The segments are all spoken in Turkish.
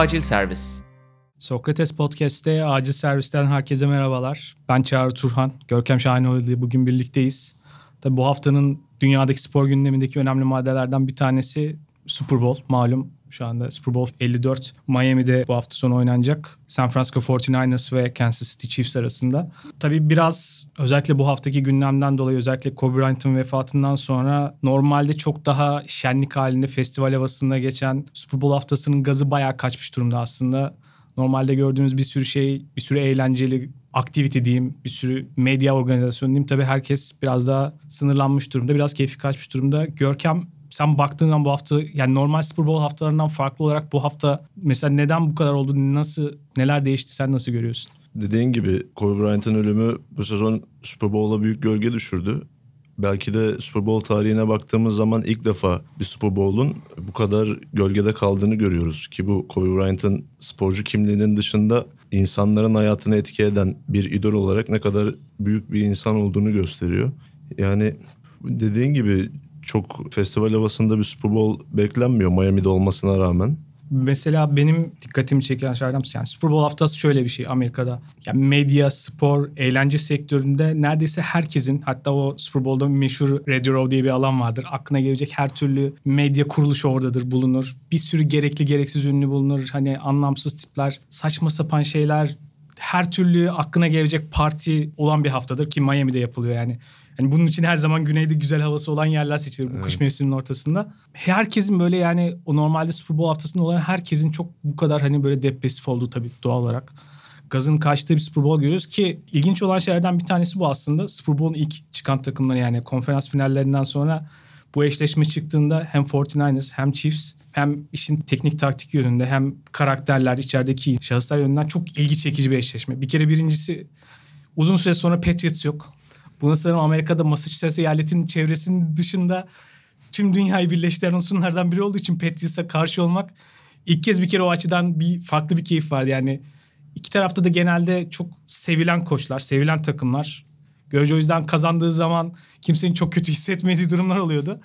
Acil Servis. Sokrates Podcast'te Acil Servis'ten herkese merhabalar. Ben Çağrı Turhan, Görkem Şahinoğlu ile bugün birlikteyiz. Tabii bu haftanın dünyadaki spor gündemindeki önemli maddelerden bir tanesi Super Bowl malum. Şu anda Super Bowl 54 Miami'de bu hafta sonu oynanacak. San Francisco 49ers ve Kansas City Chiefs arasında. Tabii biraz özellikle bu haftaki gündemden dolayı özellikle Kobe Bryant'ın vefatından sonra normalde çok daha şenlik halinde festival havasında geçen Super Bowl haftasının gazı bayağı kaçmış durumda aslında. Normalde gördüğümüz bir sürü şey, bir sürü eğlenceli aktivite diyeyim, bir sürü medya organizasyonu diyeyim. Tabii herkes biraz daha sınırlanmış durumda, biraz keyfi kaçmış durumda. Görkem sen baktığın zaman bu hafta yani normal Super Bowl haftalarından farklı olarak bu hafta mesela neden bu kadar oldu? Nasıl neler değişti sen nasıl görüyorsun? Dediğin gibi Kobe Bryant'ın ölümü bu sezon Super Bowl'a büyük gölge düşürdü. Belki de Super Bowl tarihine baktığımız zaman ilk defa bir Super Bowl'un bu kadar gölgede kaldığını görüyoruz. Ki bu Kobe Bryant'ın sporcu kimliğinin dışında insanların hayatını etki eden bir idol olarak ne kadar büyük bir insan olduğunu gösteriyor. Yani dediğin gibi çok festival havasında bir Super Bowl beklenmiyor Miami'de olmasına rağmen. Mesela benim dikkatimi çeken şeylerden yani Super Bowl haftası şöyle bir şey Amerika'da. Yani medya, spor, eğlence sektöründe neredeyse herkesin hatta o Super Bowl'da meşhur Radio Row diye bir alan vardır. Aklına gelecek her türlü medya kuruluşu oradadır bulunur. Bir sürü gerekli gereksiz ünlü bulunur. Hani anlamsız tipler, saçma sapan şeyler her türlü aklına gelecek parti olan bir haftadır ki Miami'de yapılıyor yani. Yani bunun için her zaman güneyde güzel havası olan yerler seçilir bu evet. kış mevsiminin ortasında. Herkesin böyle yani o normalde Super Bowl haftasında olan herkesin çok bu kadar hani böyle depresif olduğu tabii doğal olarak. Gazın kaçtığı bir Super Bowl görüyoruz ki ilginç olan şeylerden bir tanesi bu aslında. Super Bowl'un ilk çıkan takımları yani konferans finallerinden sonra bu eşleşme çıktığında hem 49ers hem Chiefs hem işin teknik taktik yönünde hem karakterler içerideki şahıslar yönünden çok ilgi çekici bir eşleşme. Bir kere birincisi uzun süre sonra Patriots yok. Buna sanırım Amerika'da Massachusetts eyaletin çevresinin dışında tüm dünyayı birleştiren unsurlardan biri olduğu için Patriots'a karşı olmak ilk kez bir kere o açıdan bir farklı bir keyif vardı. Yani iki tarafta da genelde çok sevilen koçlar, sevilen takımlar. Görece o yüzden kazandığı zaman kimsenin çok kötü hissetmediği durumlar oluyordu.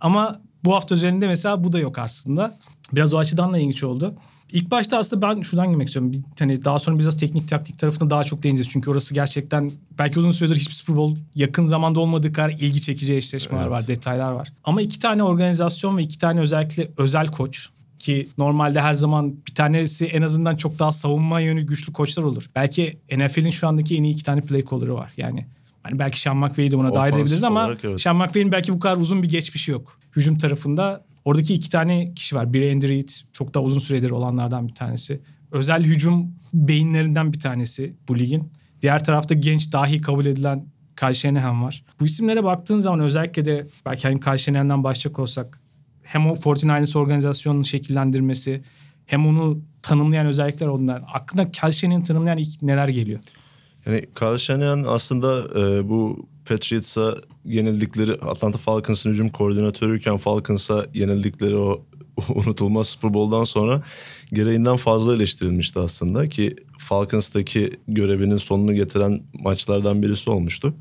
Ama bu hafta üzerinde mesela bu da yok aslında. Biraz o açıdan da ilginç oldu. İlk başta aslında ben şuradan girmek istiyorum. Bir, hani daha sonra biraz teknik taktik tarafına daha çok değineceğiz. Çünkü orası gerçekten belki uzun süredir hiçbir Super Bowl yakın zamanda olmadığı kadar ilgi çekici eşleşmeler evet. var, detaylar var. Ama iki tane organizasyon ve iki tane özellikle özel koç ki normalde her zaman bir tanesi en azından çok daha savunma yönü güçlü koçlar olur. Belki NFL'in şu andaki en iyi iki tane play caller'ı var. Yani Hani belki Sean McVay'i de buna dahil edebiliriz ama olarak, evet. Sean McVay'in belki bu kadar uzun bir geçmişi yok. Hücum tarafında oradaki iki tane kişi var. Biri Andy Reid çok da uzun süredir olanlardan bir tanesi. Özel hücum beyinlerinden bir tanesi bu ligin. Diğer tarafta genç dahi kabul edilen Kyle Shanahan var. Bu isimlere baktığın zaman özellikle de belki hani Kyle Shanahan'dan başlayacak olsak hem o 49ers organizasyonunu şekillendirmesi hem onu tanımlayan özellikler onlar. Aklına Kyle Shanahan'ı tanımlayan ilk neler geliyor? Yani Kyle Shanahan aslında e, bu Patriots'a yenildikleri Atlanta Falcons'ın hücum koordinatörüyken Falcons'a yenildikleri o unutulmaz Super Bowl'dan sonra gereğinden fazla eleştirilmişti aslında ki Falcons'taki görevinin sonunu getiren maçlardan birisi olmuştu.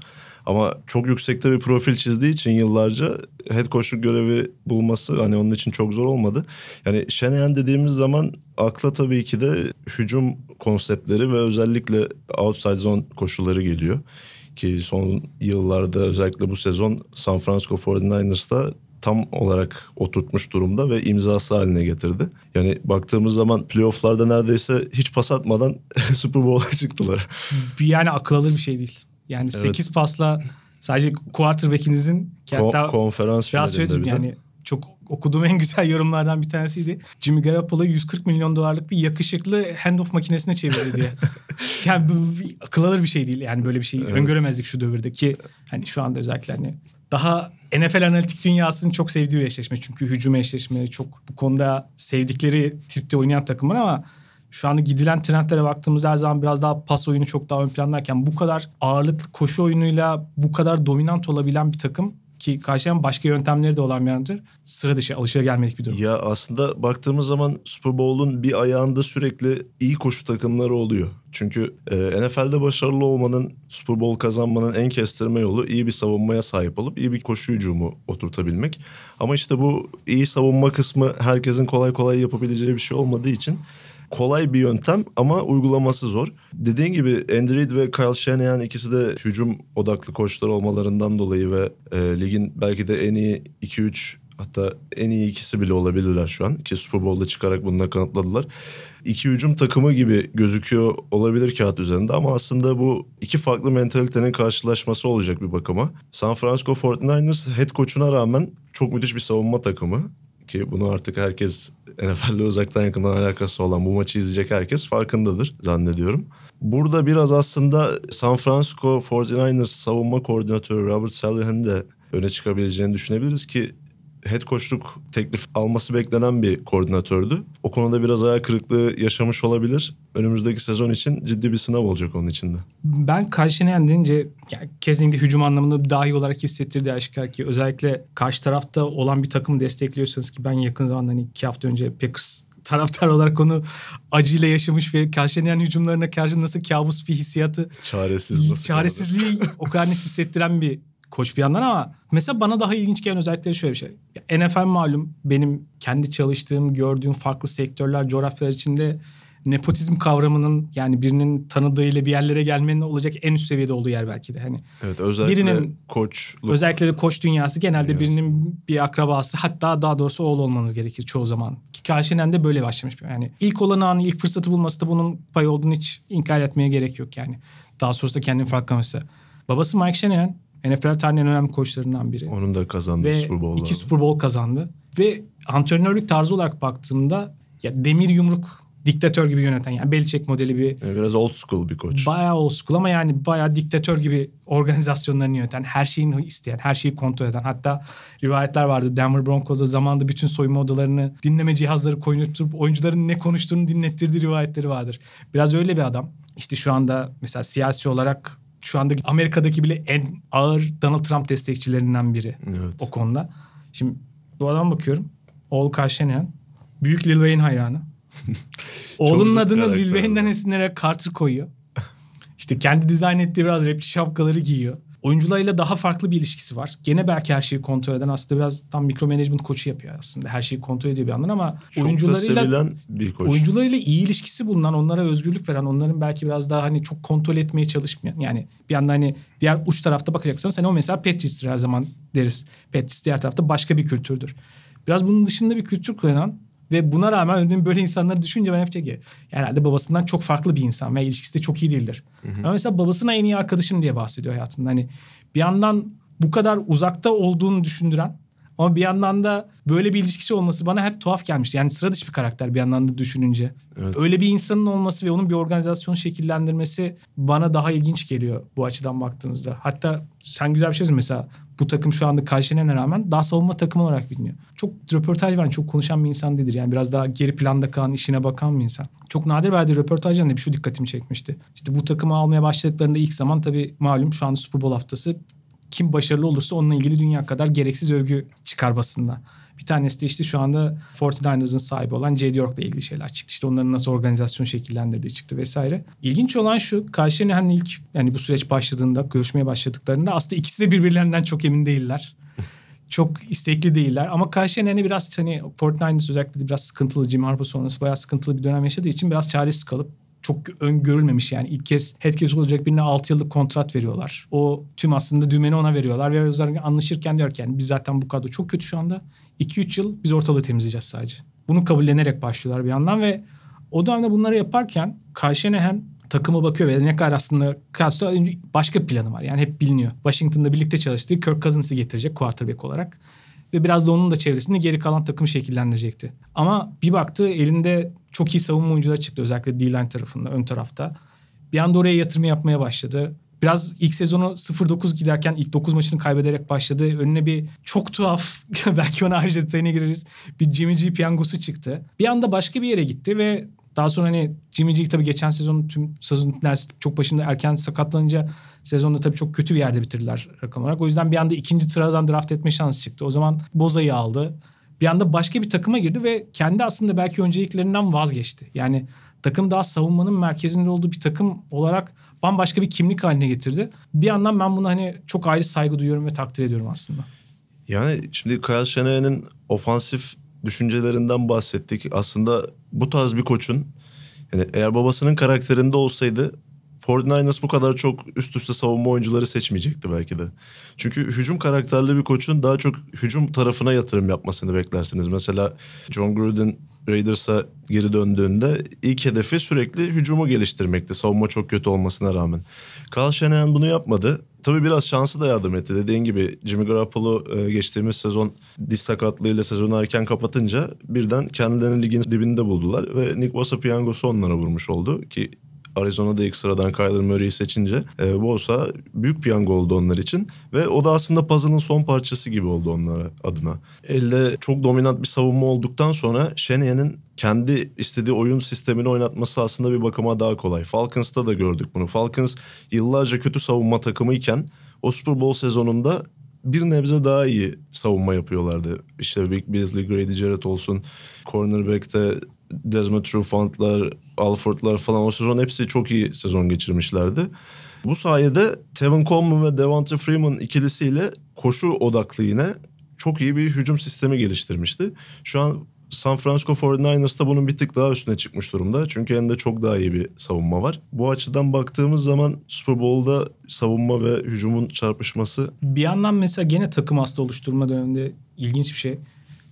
Ama çok yüksekte bir profil çizdiği için yıllarca head coachluk görevi bulması hani onun için çok zor olmadı. Yani Shanahan dediğimiz zaman akla tabii ki de hücum konseptleri ve özellikle outside zone koşulları geliyor. Ki son yıllarda özellikle bu sezon San Francisco 49ers'ta tam olarak oturtmuş durumda ve imzası haline getirdi. Yani baktığımız zaman playofflarda neredeyse hiç pas atmadan Super Bowl'a çıktılar. Yani akıl alır bir şey değil. Yani evet. 8 pasla sadece quarterback'inizin Ko- konferans biraz söyledim yani çok okuduğum en güzel yorumlardan bir tanesiydi. Jimmy Garoppolo 140 milyon dolarlık bir yakışıklı handoff makinesine çevirdi diye. yani bu akıl alır bir şey değil. Yani böyle bir şey evet. öngöremezdik şu devirde ki hani şu anda özellikle hani daha NFL analitik dünyasının çok sevdiği bir eşleşme. Çünkü hücum eşleşmeleri çok bu konuda sevdikleri tipte oynayan takımlar ama şu anda gidilen trendlere baktığımızda her zaman biraz daha pas oyunu çok daha ön plandayken bu kadar ağırlıklı koşu oyunuyla bu kadar dominant olabilen bir takım ki karşılayan başka yöntemleri de olan bir yandır. Sıra dışı alışılagelmedik bir durum. Ya aslında baktığımız zaman Super Bowl'un bir ayağında sürekli iyi koşu takımları oluyor. Çünkü e, NFL'de başarılı olmanın, Super Bowl kazanmanın en kestirme yolu iyi bir savunmaya sahip olup iyi bir koşu hücumu oturtabilmek. Ama işte bu iyi savunma kısmı herkesin kolay kolay yapabileceği bir şey olmadığı için kolay bir yöntem ama uygulaması zor. Dediğin gibi Andy Reid ve Kyle Shanahan ikisi de hücum odaklı koçlar olmalarından dolayı ve e, ligin belki de en iyi 2-3 hatta en iyi ikisi bile olabilirler şu an. Ki Super Bowl'da çıkarak bunu kanıtladılar. İki hücum takımı gibi gözüküyor olabilir kağıt üzerinde ama aslında bu iki farklı mentalitenin karşılaşması olacak bir bakıma. San Francisco 49ers head coach'una rağmen çok müthiş bir savunma takımı ki bunu artık herkes NFL'le uzaktan yakından alakası olan bu maçı izleyecek herkes farkındadır zannediyorum. Burada biraz aslında San Francisco 49ers savunma koordinatörü Robert Salahan'ın de öne çıkabileceğini düşünebiliriz ki head coachluk teklif alması beklenen bir koordinatördü. O konuda biraz ayağı kırıklığı yaşamış olabilir. Önümüzdeki sezon için ciddi bir sınav olacak onun içinde. Ben Karşıneyen deyince yani kesinlikle hücum anlamında dahi olarak hissettirdi aşikar ki özellikle karşı tarafta olan bir takımı destekliyorsanız ki ben yakın zamanda hani iki hafta önce Packers taraftar olarak onu acıyla yaşamış ve karşılayan hücumlarına karşı nasıl kabus bir hissiyatı çaresiz nasıl çaresizliği o kadar net hissettiren bir koç bir yandan ama mesela bana daha ilginç gelen özellikleri şöyle bir şey. NFL malum benim kendi çalıştığım, gördüğüm farklı sektörler, coğrafyalar içinde nepotizm kavramının yani birinin tanıdığıyla bir yerlere gelmenin olacak en üst seviyede olduğu yer belki de. Hani evet özellikle birinin, koçluk. Özellikle de koç dünyası genelde dünyası. birinin bir akrabası hatta daha doğrusu oğul olmanız gerekir çoğu zaman. Ki Karşinen de böyle başlamış. Yani ilk olanağını, ilk fırsatı bulması da bunun payı olduğunu hiç inkar etmeye gerek yok yani. Daha sonrasında kendini farklaması. Babası Mike Shanahan NFL tarihinin en önemli koçlarından biri. Onun da kazandı Ve Super Bowl'da. iki Super Bowl kazandı. Ve antrenörlük tarzı olarak baktığımda ya demir yumruk diktatör gibi yöneten yani Belichick modeli bir yani biraz old school bir koç. Bayağı old school ama yani bayağı diktatör gibi organizasyonlarını yöneten, her şeyini isteyen, her şeyi kontrol eden. Hatta rivayetler vardı Denver Broncos'da zamanında bütün soyunma odalarını dinleme cihazları koyunup oyuncuların ne konuştuğunu dinlettirdiği rivayetleri vardır. Biraz öyle bir adam. İşte şu anda mesela siyasi olarak şu anda Amerika'daki bile en ağır Donald Trump destekçilerinden biri evet. o konuda. Şimdi bu adam bakıyorum. Oğlu Karşenian. Büyük Lil Wayne hayranı. Oğlunun adını Lil Wayne'den esinlenerek Carter koyuyor. İşte kendi dizayn ettiği biraz rapçi şapkaları giyiyor oyuncularıyla daha farklı bir ilişkisi var. Gene belki her şeyi kontrol eden aslında biraz tam mikro management koçu yapıyor aslında. Her şeyi kontrol ediyor bir yandan ama Çok oyuncularıyla sevilen bir koç. Oyuncularıyla iyi ilişkisi bulunan, onlara özgürlük veren, onların belki biraz daha hani çok kontrol etmeye çalışmayan. Yani bir yandan hani diğer uç tarafta bakacaksan sen o mesela Patriots'tir her zaman deriz. Patriots diğer tarafta başka bir kültürdür. Biraz bunun dışında bir kültür kuran ve buna rağmen önüm böyle insanları düşünce ben hep şey ki herhalde babasından çok farklı bir insan ve ilişkisi de çok iyi değildir. Hı hı. Ama mesela babasına en iyi arkadaşım diye bahsediyor hayatında. Hani bir yandan bu kadar uzakta olduğunu düşündüren ama bir yandan da böyle bir ilişkisi olması bana hep tuhaf gelmişti. Yani sıra dışı bir karakter bir yandan da düşününce. Evet. Öyle bir insanın olması ve onun bir organizasyon şekillendirmesi bana daha ilginç geliyor bu açıdan baktığımızda. Hatta sen güzel bir şey mesela bu takım şu anda Kayseri'ne rağmen daha savunma takımı olarak biliniyor. Çok röportaj veren, çok konuşan bir insan değildir. Yani biraz daha geri planda kalan, işine bakan bir insan. Çok nadir verdiği röportajlarında bir şu dikkatimi çekmişti. İşte bu takımı almaya başladıklarında ilk zaman tabii malum şu anda Super Bowl haftası kim başarılı olursa onunla ilgili dünya kadar gereksiz övgü çıkar basında. Bir tanesi de işte şu anda 49ers'ın sahibi olan J.D. York'la ilgili şeyler çıktı. İşte onların nasıl organizasyon şekillendirdiği çıktı vesaire. İlginç olan şu, karşıya hani ilk yani bu süreç başladığında, görüşmeye başladıklarında aslında ikisi de birbirlerinden çok emin değiller. çok istekli değiller. Ama karşıya hani biraz hani 49ers özellikle biraz sıkıntılı Jim Harbaugh sonrası bayağı sıkıntılı bir dönem yaşadığı için biraz çaresiz kalıp çok öngörülmemiş yani ilk kez head coach olacak birine 6 yıllık kontrat veriyorlar. O tüm aslında dümeni ona veriyorlar ve özellikle anlaşırken diyor ki yani biz zaten bu kadro çok kötü şu anda. 2-3 yıl biz ortalığı temizleyeceğiz sadece. Bunu kabullenerek başlıyorlar bir yandan ve o dönemde bunları yaparken Karşenehen takıma bakıyor ve ne kadar aslında Castro başka planı var. Yani hep biliniyor. Washington'da birlikte çalıştığı Kirk Cousins'ı getirecek quarterback olarak. Ve biraz da onun da çevresinde geri kalan takımı şekillendirecekti. Ama bir baktı elinde çok iyi savunma oyuncuları çıktı özellikle D-line tarafında, ön tarafta. Bir anda oraya yatırım yapmaya başladı. Biraz ilk sezonu 0-9 giderken ilk 9 maçını kaybederek başladı. Önüne bir çok tuhaf, belki ona ayrıca detayına gireriz. Bir Jimmy G piyangosu çıktı. Bir anda başka bir yere gitti ve daha sonra hani Jimmy G tabii geçen sezon tüm sezon çok başında erken sakatlanınca sezonda tabii çok kötü bir yerde bitirdiler rakam olarak. O yüzden bir anda ikinci sıradan draft etme şansı çıktı. O zaman Boza'yı aldı. Bir anda başka bir takıma girdi ve kendi aslında belki önceliklerinden vazgeçti. Yani takım daha savunmanın merkezinde olduğu bir takım olarak bambaşka bir kimlik haline getirdi. Bir yandan ben buna hani çok ayrı saygı duyuyorum ve takdir ediyorum aslında. Yani şimdi Kyle Shanahan'ın ofansif düşüncelerinden bahsettik. Aslında bu tarz bir koçun Yani eğer babasının karakterinde olsaydı 49ers bu kadar çok üst üste savunma oyuncuları seçmeyecekti belki de. Çünkü hücum karakterli bir koçun daha çok hücum tarafına yatırım yapmasını beklersiniz. Mesela John Gruden Raiders'a geri döndüğünde ilk hedefi sürekli hücumu geliştirmekti. Savunma çok kötü olmasına rağmen. Kyle Shanahan bunu yapmadı. Tabii biraz şansı da yardım etti. Dediğin gibi Jimmy Garoppolo e, geçtiğimiz sezon diş sakatlığıyla sezonu erken kapatınca birden kendilerini ligin dibinde buldular. Ve Nick Bosa piyangosu onlara vurmuş oldu ki Arizona'da ilk sıradan Kyler Murray'i seçince e, Bosa büyük piyango oldu onlar için. Ve o da aslında puzzle'ın son parçası gibi oldu onlara adına. Elde çok dominant bir savunma olduktan sonra Shanahan'ın kendi istediği oyun sistemini oynatması aslında bir bakıma daha kolay. Falcons'ta da gördük bunu. Falcons yıllarca kötü savunma takımıyken o Super Bowl sezonunda bir nebze daha iyi savunma yapıyorlardı. İşte Vic Beasley, Grady Jarrett olsun, cornerback'te Desmond Trufant'lar, Alford'lar falan o sezon hepsi çok iyi sezon geçirmişlerdi. Bu sayede Tevin Coleman ve Devonta Freeman ikilisiyle koşu odaklı yine çok iyi bir hücum sistemi geliştirmişti. Şu an San Francisco 49ers'ta bunun bir tık daha üstüne çıkmış durumda. Çünkü elinde çok daha iyi bir savunma var. Bu açıdan baktığımız zaman Super Bowl'da savunma ve hücumun çarpışması... Bir yandan mesela gene takım hasta oluşturma döneminde ilginç bir şey.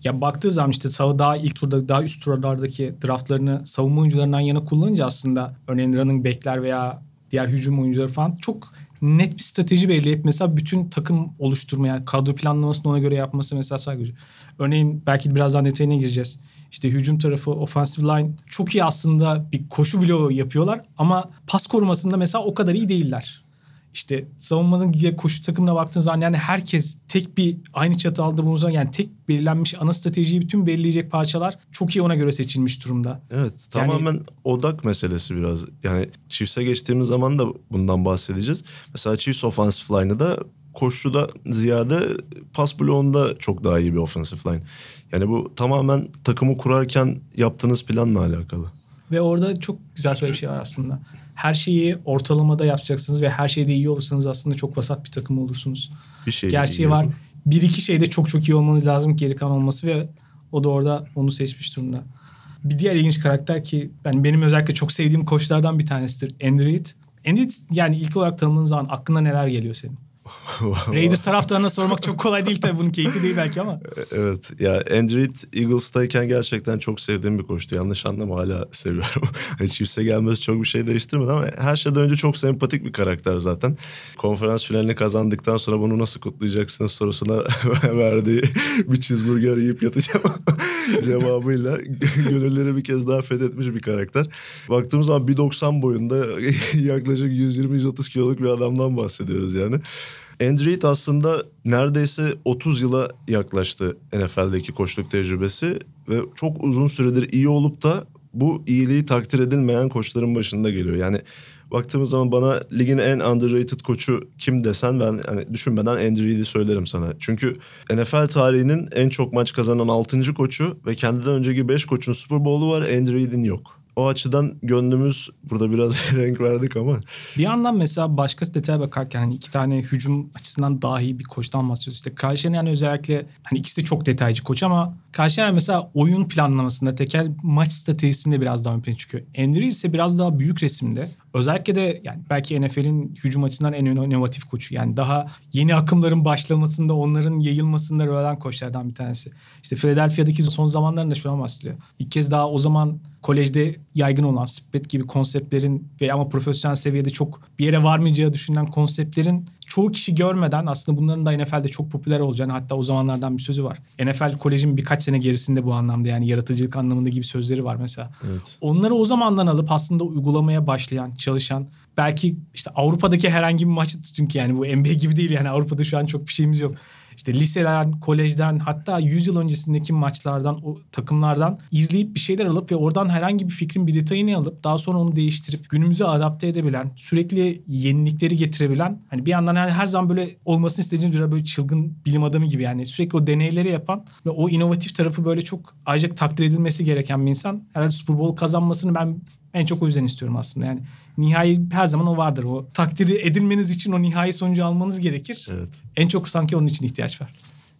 Ya baktığı zaman işte daha ilk turda daha üst turlardaki draftlarını savunma oyuncularından yana kullanınca aslında örneğin running backler veya diğer hücum oyuncuları falan çok net bir strateji belirleyip mesela bütün takım oluşturmaya, yani kadro planlamasını ona göre yapması mesela saygı Örneğin belki biraz daha detayına gireceğiz. İşte hücum tarafı offensive line çok iyi aslında bir koşu bloğu yapıyorlar ama pas korumasında mesela o kadar iyi değiller. İşte savunmanın koşu takımına baktığınız zaman yani herkes tek bir aynı çatı altında bulunsa yani tek belirlenmiş ana stratejiyi bütün belirleyecek parçalar çok iyi ona göre seçilmiş durumda. Evet yani, tamamen odak meselesi biraz. Yani Chiefs'e geçtiğimiz zaman da bundan bahsedeceğiz. Mesela Chiefs offensive line'ı da koşuda ziyade pas bloğunda çok daha iyi bir offensive line. Yani bu tamamen takımı kurarken yaptığınız planla alakalı. Ve orada çok güzel bir şey var aslında. Her şeyi ortalamada yapacaksınız ve her şeyde iyi olursanız aslında çok vasat bir takım olursunuz. Bir şey Gerçeği var. Bir iki şeyde çok çok iyi olmanız lazım geri kalan olması ve o da orada onu seçmiş durumda. Bir diğer ilginç karakter ki ben benim özellikle çok sevdiğim koçlardan bir tanesidir. Andrew Reid. Andrew Reid yani ilk olarak tanımladığın zaman aklına neler geliyor senin? Raiders taraftarına sormak çok kolay değil tabii bunun keyifli değil belki ama. Evet ya Andrew Eagles'tayken gerçekten çok sevdiğim bir koçtu. Yanlış anlama hala seviyorum. Chiefs'e gelmesi çok bir şey değiştirmedi ama her şeyden önce çok sempatik bir karakter zaten. Konferans finalini kazandıktan sonra bunu nasıl kutlayacaksınız sorusuna verdiği bir cheeseburger yiyip yatacağım cevabıyla gönülleri bir kez daha fethetmiş bir karakter. Baktığımız zaman 1.90 boyunda yaklaşık 120-130 kiloluk bir adamdan bahsediyoruz yani. Andrew aslında neredeyse 30 yıla yaklaştı NFL'deki koçluk tecrübesi ve çok uzun süredir iyi olup da bu iyiliği takdir edilmeyen koçların başında geliyor. Yani baktığımız zaman bana ligin en underrated koçu kim desen ben hani düşünmeden Andrew söylerim sana. Çünkü NFL tarihinin en çok maç kazanan 6. koçu ve kendinden önceki 5 koçun Super Bowl'u var Andrew yok o açıdan gönlümüz burada biraz renk verdik ama. Bir yandan mesela başka detaya bakarken hani iki tane hücum açısından dahi bir koçtan bahsediyoruz. İşte Karşıyan yani özellikle hani ikisi de çok detaycı koç ama Karşıyan mesela oyun planlamasında tekel maç stratejisinde biraz daha ön plana çıkıyor. Andrew ise biraz daha büyük resimde. Özellikle de yani belki NFL'in hücum açısından en inovatif koçu. Yani daha yeni akımların başlamasında onların yayılmasında rol alan koçlardan bir tanesi. İşte Philadelphia'daki son zamanlarında şu an bahsediyor. İlk kez daha o zaman kolejde yaygın olan split gibi konseptlerin ve ama profesyonel seviyede çok bir yere varmayacağı düşünülen konseptlerin çoğu kişi görmeden aslında bunların da NFL'de çok popüler olacağını hatta o zamanlardan bir sözü var. NFL kolejin birkaç sene gerisinde bu anlamda yani yaratıcılık anlamında gibi sözleri var mesela. Evet. Onları o zamandan alıp aslında uygulamaya başlayan, çalışan belki işte Avrupa'daki herhangi bir maçı çünkü yani bu NBA gibi değil yani Avrupa'da şu an çok bir şeyimiz yok işte liseden, kolejden hatta 100 yıl öncesindeki maçlardan, o takımlardan izleyip bir şeyler alıp ve oradan herhangi bir fikrin bir detayını alıp daha sonra onu değiştirip günümüze adapte edebilen, sürekli yenilikleri getirebilen hani bir yandan her, her zaman böyle olmasını istediğimiz bir böyle çılgın bilim adamı gibi yani sürekli o deneyleri yapan ve o inovatif tarafı böyle çok ayrıca takdir edilmesi gereken bir insan. Herhalde Super Bowl kazanmasını ben en çok o yüzden istiyorum aslında. Yani nihai her zaman o vardır. O takdiri edilmeniz için o nihai sonucu almanız gerekir. Evet. En çok sanki onun için ihtiyaç var.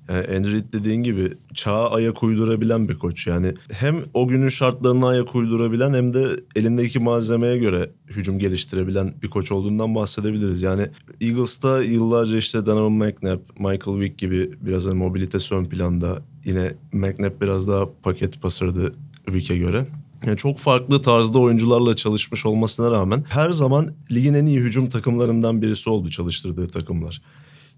Yani Andy Reid dediğin gibi çağa ayak uydurabilen bir koç. Yani hem o günün şartlarına ayak uydurabilen hem de elindeki malzemeye göre hücum geliştirebilen bir koç olduğundan bahsedebiliriz. Yani Eagles'ta yıllarca işte Donovan McNabb, Michael Vick gibi biraz da mobilitesi ön planda. Yine McNabb biraz daha paket pasırdı Vick'e göre. Yani çok farklı tarzda oyuncularla çalışmış olmasına rağmen her zaman ligin en iyi hücum takımlarından birisi oldu çalıştırdığı takımlar.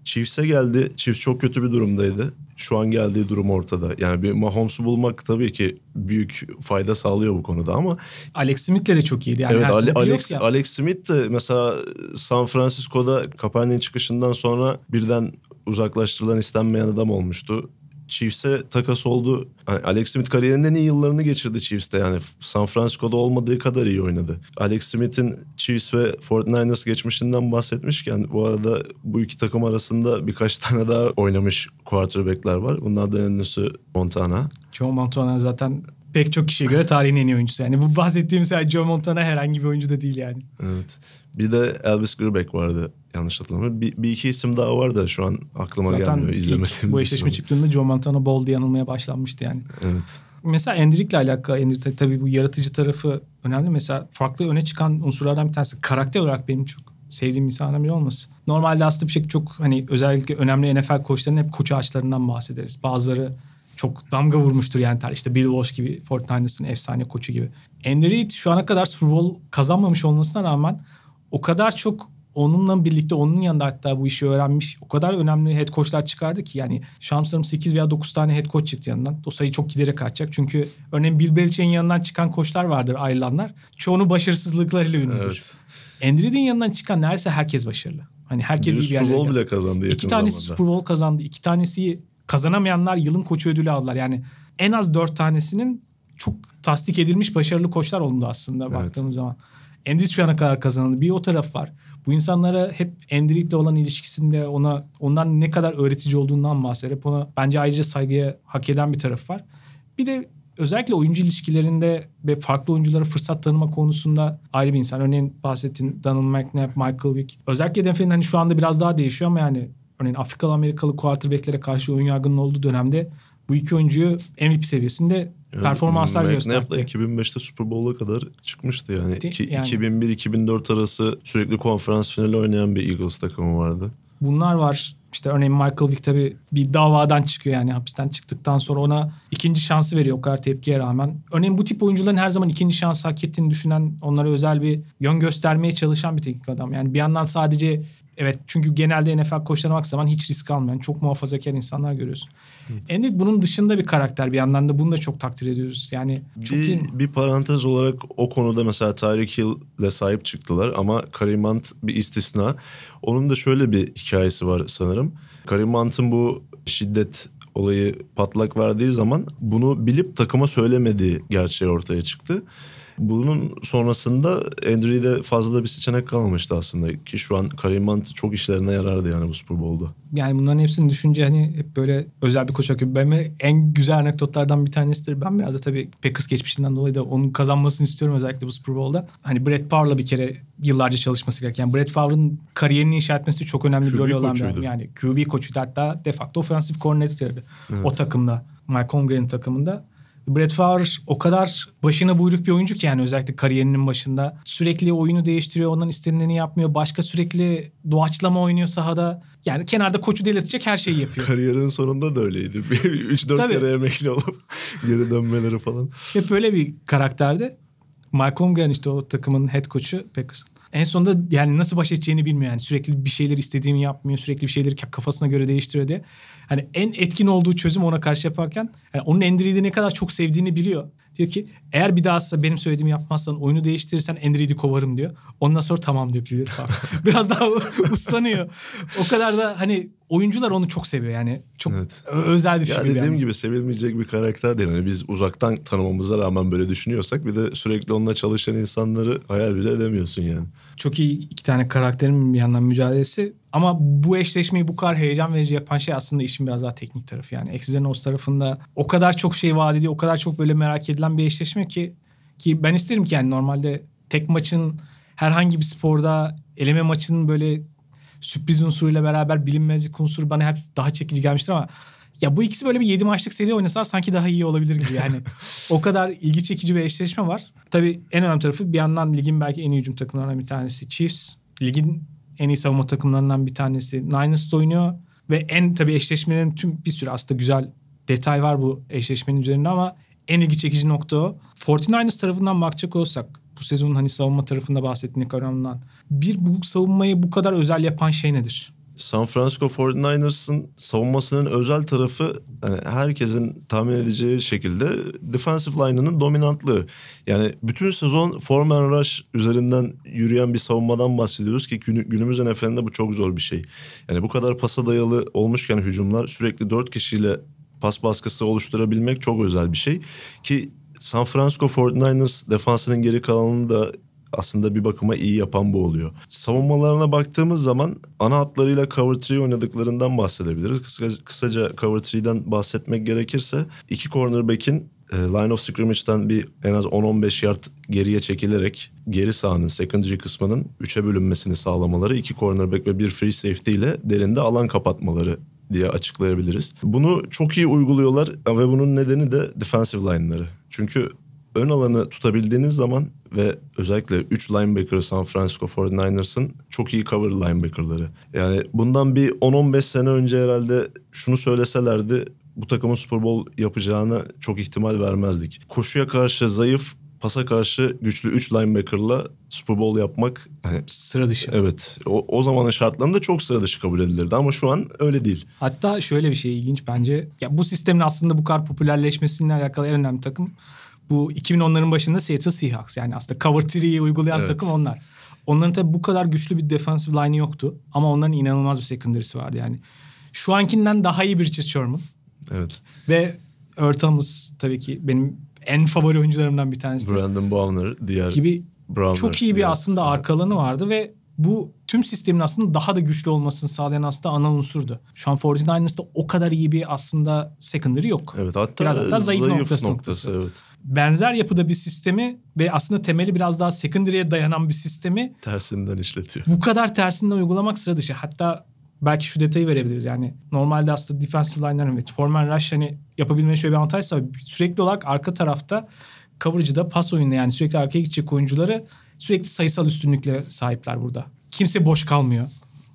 Chiefs'e geldi. Chiefs çok kötü bir durumdaydı. Şu an geldiği durum ortada. Yani bir Mahomes'u bulmak tabii ki büyük fayda sağlıyor bu konuda ama Alex Smith'le de çok iyiydi. Yani evet her Ale- Alex. Alex Smith de mesela San Francisco'da Kaepernick'in çıkışından sonra birden uzaklaştırılan istenmeyen adam olmuştu. Chiefs'e takas oldu. Yani Alex Smith kariyerinin en iyi yıllarını geçirdi Chiefs'te. Yani San Francisco'da olmadığı kadar iyi oynadı. Alex Smith'in Chiefs ve 49ers geçmişinden bahsetmişken bu arada bu iki takım arasında birkaç tane daha oynamış quarterback'ler var. Bunlardan en ünlüsü Montana. Joe Montana zaten pek çok kişiye göre tarihin en iyi oyuncusu. Yani bu bahsettiğimiz her Joe Montana herhangi bir oyuncu da değil yani. Evet. Bir de Elvis Grbac vardı yanlış hatırlamıyorum. Bir, bir iki isim daha var da şu an aklıma Zaten gelmiyor. İzlemediğimiz bu eşleşme çıktığında Joe Montana bol diye anılmaya başlanmıştı yani. Evet. Mesela Endrick'le alakalı Endrick tabii bu yaratıcı tarafı önemli. Mesela farklı öne çıkan unsurlardan bir tanesi. Karakter olarak benim çok sevdiğim insanlardan biri olması. Normalde aslında bir şey çok hani özellikle önemli NFL koçlarının hep koç ağaçlarından bahsederiz. Bazıları çok damga vurmuştur yani tar- işte Bill Walsh gibi 49ers'ın efsane koçu gibi. Andy Reid şu ana kadar Super Bowl kazanmamış olmasına rağmen o kadar çok onunla birlikte onun yanında hatta bu işi öğrenmiş o kadar önemli head coachlar çıkardı ki yani şu an sanırım 8 veya 9 tane head coach çıktı yanından. O sayı çok giderek artacak. Çünkü örneğin Bill Belichick'in yanından çıkan koçlar vardır ayrılanlar. Çoğunu başarısızlıklarıyla ünlüdür. Evet. Andy Reid'in yanından çıkan neredeyse herkes başarılı. Hani herkes iyi bir Super yerlere Bowl geldi. bile kazandı yakın İki tanesi zamanda. Super Bowl kazandı. İki tanesi kazanamayanlar yılın koçu ödülü aldılar. Yani en az dört tanesinin çok tasdik edilmiş başarılı koçlar oldu aslında baktığımız zaman. Şu ana kadar kazanıldı. Bir o taraf var. Bu insanlara hep Andy Reid'le olan ilişkisinde ona ondan ne kadar öğretici olduğundan bahseder. Ona bence ayrıca saygıya hak eden bir taraf var. Bir de özellikle oyuncu ilişkilerinde ve farklı oyunculara fırsat tanıma konusunda ayrı bir insan. Örneğin bahsettiğin Donald McNabb, Michael Vick. Özellikle NFL'in hani şu anda biraz daha değişiyor ama yani örneğin Afrikalı Amerikalı quarterbacklere karşı oyun yargının olduğu dönemde bu iki oyuncuyu MVP seviyesinde performanslar McNabb gösterdi. da 2005'te Super Bowl'a kadar çıkmıştı yani. Yani. 2001-2004 arası sürekli konferans finali oynayan bir Eagles takımı vardı. Bunlar var. İşte örneğin Michael Vick tabii bir davadan çıkıyor yani hapisten çıktıktan sonra ona ikinci şansı veriyor o kadar tepkiye rağmen. Örneğin bu tip oyuncuların her zaman ikinci şans hak ettiğini düşünen, onlara özel bir yön göstermeye çalışan bir teknik adam. Yani bir yandan sadece evet çünkü genelde NFL koçlarına baktığı zaman hiç risk almayan, çok muhafazakar insanlar görüyorsun. Andy bunun dışında bir karakter bir yandan da bunu da çok takdir ediyoruz. Yani çok bir, iyi. bir parantez olarak o konuda mesela Tyreek Hill'le sahip çıktılar ama Kareem Hunt bir istisna. Onun da şöyle bir hikayesi var sanırım. Kareem Hunt'ın bu şiddet olayı patlak verdiği zaman bunu bilip takıma söylemediği gerçeği ortaya çıktı. Bunun sonrasında Andrew'de fazla da bir seçenek kalmamıştı aslında ki şu an Kareem Hunt çok işlerine yarardı yani bu Super Bowl'da. Yani bunların hepsini düşünce hani hep böyle özel bir koç akıyor. Benim en güzel anekdotlardan bir tanesidir. Ben biraz da tabii Packers geçmişinden dolayı da onun kazanmasını istiyorum özellikle bu Super Bowl'da. Hani Brett Favre'la bir kere yıllarca çalışması gereken. Brett Favre'ın kariyerini inşa etmesi çok önemli bir QB rol olan bir adam. Yani QB koçuydu hatta de facto offensive coordinator'dı o takımda. Mike Holmgren'in takımında. Brett Favre o kadar başına buyruk bir oyuncu ki yani özellikle kariyerinin başında. Sürekli oyunu değiştiriyor, ondan istenileni yapmıyor. Başka sürekli doğaçlama oynuyor sahada. Yani kenarda koçu delirtecek her şeyi yapıyor. Kariyerinin sonunda da öyleydi. 3-4 Tabii. kere emekli olup geri dönmeleri falan. Hep öyle bir karakterdi. Mike Holmgren işte o takımın head coach'u Packers'ın. En sonunda yani nasıl baş edeceğini bilmiyor yani. Sürekli bir şeyler istediğimi yapmıyor. Sürekli bir şeyleri kafasına göre değiştiriyor diye. Hani en etkin olduğu çözüm ona karşı yaparken yani onun Andreid'i ne kadar çok sevdiğini biliyor. Diyor ki eğer bir daha benim söylediğimi yapmazsan oyunu değiştirirsen Andreid'i kovarım diyor. Ondan sonra tamam diyor. Biraz daha uslanıyor. O kadar da hani oyuncular onu çok seviyor yani. Çok Evet. özel bir Ya figür dediğim yani. gibi sevilmeyecek bir karakter değil. Hani biz uzaktan tanımamıza rağmen böyle düşünüyorsak bir de sürekli onunla çalışan insanları hayal bile edemiyorsun yani. çok iyi iki tane karakterin bir yandan mücadelesi. Ama bu eşleşmeyi bu kadar heyecan verici yapan şey aslında işin biraz daha teknik tarafı. Yani Exyzenos tarafında o kadar çok şey vaat ediyor, o kadar çok böyle merak edilen bir eşleşme ki ki ben isterim ki yani normalde tek maçın herhangi bir sporda eleme maçının böyle sürpriz unsuruyla beraber bilinmezlik unsuru bana hep daha çekici gelmiştir ama Ya bu ikisi böyle bir 7 maçlık seri oynasalar sanki daha iyi olabilir gibi yani. o kadar ilgi çekici bir eşleşme var. Tabii en önemli tarafı bir yandan ligin belki en iyi hücum takımlarından bir tanesi Chiefs. Ligin en iyi savunma takımlarından bir tanesi Niners oynuyor. Ve en tabii eşleşmenin tüm bir sürü aslında güzel detay var bu eşleşmenin üzerinde ama en ilgi çekici nokta o. 49ers tarafından bakacak olsak bu sezonun hani savunma tarafında bahsettiğin oranından bir bu savunmayı bu kadar özel yapan şey nedir? San Francisco 49ers'ın savunmasının özel tarafı yani herkesin tahmin edeceği şekilde defensive line'ının dominantlığı. Yani bütün sezon Foreman Rush üzerinden yürüyen bir savunmadan bahsediyoruz ki günümüz NFL'inde bu çok zor bir şey. Yani bu kadar pasa dayalı olmuşken hücumlar sürekli dört kişiyle pas baskısı oluşturabilmek çok özel bir şey. Ki San Francisco 49ers defansının geri kalanını da aslında bir bakıma iyi yapan bu oluyor. Savunmalarına baktığımız zaman ana hatlarıyla cover 3 oynadıklarından bahsedebiliriz. Kısaca, kısaca cover 3'den bahsetmek gerekirse iki cornerback'in e, line of scrimmage'den bir en az 10-15 yard geriye çekilerek geri sahanın secondary kısmının 3'e bölünmesini sağlamaları iki cornerback ve bir free safety ile derinde alan kapatmaları diye açıklayabiliriz. Bunu çok iyi uyguluyorlar ve bunun nedeni de defensive line'ları. Çünkü ön alanı tutabildiğiniz zaman ve özellikle 3 linebacker San Francisco 49ers'ın çok iyi cover linebacker'ları. Yani bundan bir 10-15 sene önce herhalde şunu söyleselerdi bu takımın Super Bowl yapacağını çok ihtimal vermezdik. Koşuya karşı zayıf, pasa karşı güçlü 3 linebacker'la Super Bowl yapmak hani sıra dışı. Evet. O, o zamanın şartlarında çok sıra dışı kabul edilirdi ama şu an öyle değil. Hatta şöyle bir şey ilginç bence. Ya bu sistemin aslında bu kadar popülerleşmesiyle alakalı en önemli takım bu 2010'ların başında Seattle Seahawks yani aslında cover 3'yi uygulayan evet. takım onlar. Onların tabii bu kadar güçlü bir defensive line'ı yoktu ama onların inanılmaz bir secondary'si vardı yani. Şu ankinden daha iyi bir Chris Sherman. Evet. Ve Earl Thomas tabii ki benim en favori oyuncularımdan bir tanesi. Brandon Browner diğer gibi Browner, çok iyi bir diğer. aslında arka alanı vardı ve bu tüm sistemin aslında daha da güçlü olmasını sağlayan aslında ana unsurdu. Şu an 49ers'ta o kadar iyi bir aslında secondary yok. Evet hatta, Biraz hatta zayıf, zayıf noktası, noktası. Evet. Benzer yapıda bir sistemi ve aslında temeli biraz daha secondary'e dayanan bir sistemi tersinden işletiyor. Bu kadar tersinden uygulamak sıra dışı. Hatta belki şu detayı verebiliriz yani. Normalde aslında defensive line'ların evet Foreman Rush hani yapabilmenin şöyle bir avantajsa sürekli olarak arka tarafta coverage'da pas oyunda yani sürekli arkaya gidecek oyuncuları sürekli sayısal üstünlükle sahipler burada. Kimse boş kalmıyor.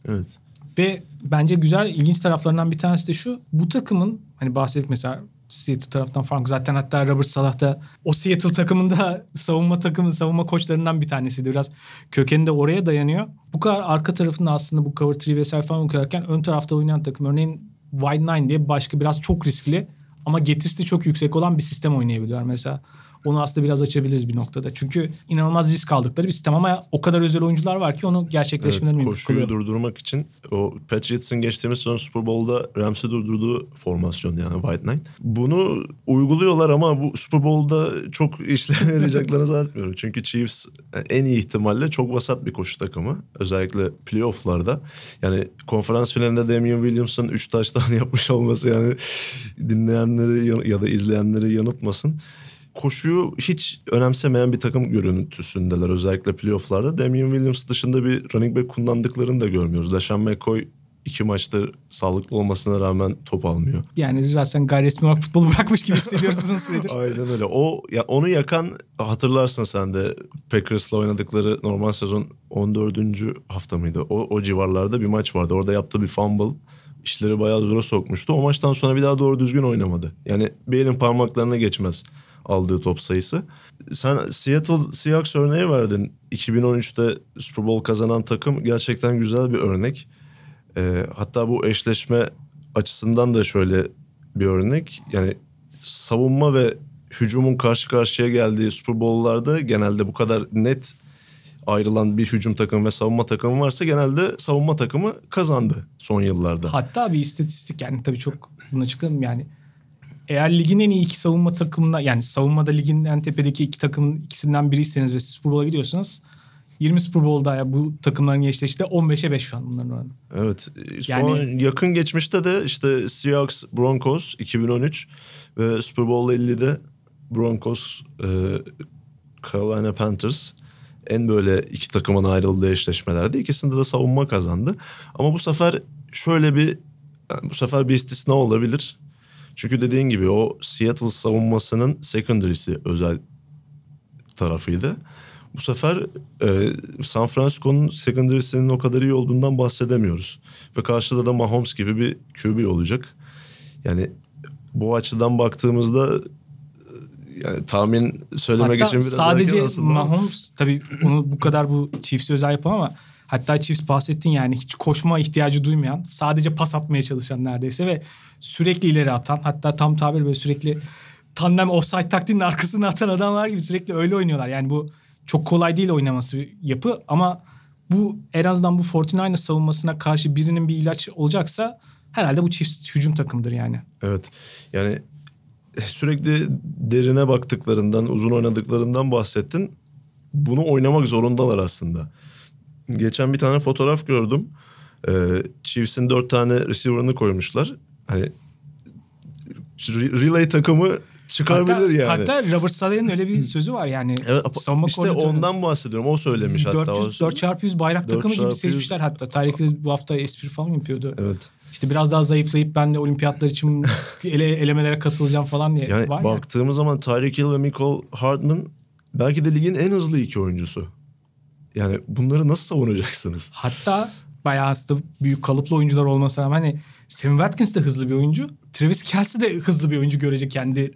Evet. Ve bence güzel, ilginç taraflarından bir tanesi de şu. Bu takımın hani bahsettik mesela Seattle taraftan farklı. Zaten hatta Robert Salah da o Seattle takımında savunma takımı, savunma koçlarından bir tanesiydi. Biraz kökeni de oraya dayanıyor. Bu kadar arka tarafında aslında bu cover 3 vesaire falan okuyarken ön tarafta oynayan takım örneğin Wide Nine diye başka biraz çok riskli ama getirisi çok yüksek olan bir sistem oynayabiliyor mesela. Onu aslında biraz açabiliriz bir noktada. Çünkü inanılmaz risk aldıkları bir sistem ama o kadar özel oyuncular var ki onu gerçekleştirmeleri evet, mümkün Koşuyu durdurmak için o Patriots'ın geçtiğimiz sezon Super Bowl'da Rams'i durdurduğu formasyon yani White Knight. Bunu uyguluyorlar ama bu Super Bowl'da çok işlem yarayacaklarını zannetmiyorum. Çünkü Chiefs en iyi ihtimalle çok vasat bir koşu takımı. Özellikle playoff'larda. Yani konferans finalinde Damian Williams'ın 3 taştan yapmış olması yani dinleyenleri ya da izleyenleri yanıltmasın koşuyu hiç önemsemeyen bir takım görüntüsündeler özellikle playofflarda. Damian Williams dışında bir running back kullandıklarını da görmüyoruz. LeSean McCoy iki maçta sağlıklı olmasına rağmen top almıyor. Yani zaten gayri resmi olarak futbolu bırakmış gibi hissediyoruz uzun süredir. Aynen öyle. O ya onu yakan hatırlarsın sen de Packers'la oynadıkları normal sezon 14. hafta mıydı? O, o civarlarda bir maç vardı. Orada yaptığı bir fumble işleri bayağı zora sokmuştu. O maçtan sonra bir daha doğru düzgün oynamadı. Yani bir elin parmaklarına geçmez aldığı top sayısı. Sen Seattle Seahawks örneği verdin. 2013'te Super Bowl kazanan takım gerçekten güzel bir örnek. Ee, hatta bu eşleşme açısından da şöyle bir örnek. Yani savunma ve hücumun karşı karşıya geldiği Super Bowl'larda genelde bu kadar net ayrılan bir hücum takımı ve savunma takımı varsa genelde savunma takımı kazandı son yıllarda. Hatta bir istatistik yani tabii çok buna çıkalım yani eğer ligin en iyi iki savunma takımına yani savunmada ligin en tepedeki iki takımın ikisinden biriyseniz ve Super Bowl'a gidiyorsanız 20 Super Bowl'da ya bu takımların eşleştiği 15'e 5 şu an bunların oranı. Evet. Son yani, yakın geçmişte de işte Seahawks Broncos 2013 ve Super Bowl 50'de Broncos e, Carolina Panthers en böyle iki takımın ayrıldığı eşleşmelerde ikisinde de savunma kazandı. Ama bu sefer şöyle bir yani bu sefer bir istisna olabilir. Çünkü dediğin gibi o Seattle savunmasının secondary'si özel tarafıydı. Bu sefer e, San Francisco'nun secondary'sinin o kadar iyi olduğundan bahsedemiyoruz. Ve karşıda da Mahomes gibi bir QB olacak. Yani bu açıdan baktığımızda yani tahmin söylemek hatta için biraz sadece aslında. Mahomes tabii onu bu kadar bu Chiefs'e özel yapamam ama hatta Chiefs bahsettin yani hiç koşma ihtiyacı duymayan sadece pas atmaya çalışan neredeyse ve sürekli ileri atan hatta tam tabir böyle sürekli tandem offside taktiğinin arkasına atan adamlar gibi sürekli öyle oynuyorlar. Yani bu çok kolay değil oynaması yapı ama bu en azından bu 49ers savunmasına karşı birinin bir ilaç olacaksa herhalde bu Chiefs hücum takımıdır yani. Evet yani sürekli derine baktıklarından, uzun oynadıklarından bahsettin. Bunu oynamak zorundalar aslında. Geçen bir tane fotoğraf gördüm. Ee, Chiefs'in dört tane receiver'ını koymuşlar. Hani relay takımı çıkabilir hatta, yani. Hatta Robert Saleh'in öyle bir sözü var yani. Evet, savunma işte koordinatörü. ondan bahsediyorum. O söylemiş 400, hatta. O, 4 çarpı 100 bayrak 4 takımı gibi seçmişler hatta. Tarık bu hafta espri falan yapıyordu. Evet. İşte biraz daha zayıflayıp ben de olimpiyatlar için ele, elemelere katılacağım falan diye Yani var baktığımız zaman Tyreek Hill ve Michael Hardman belki de ligin en hızlı iki oyuncusu. Yani bunları nasıl savunacaksınız? Hatta bayağı aslında büyük kalıplı oyuncular olmasına rağmen hani Sam Watkins de hızlı bir oyuncu. Travis Kelce de hızlı bir oyuncu görecek kendi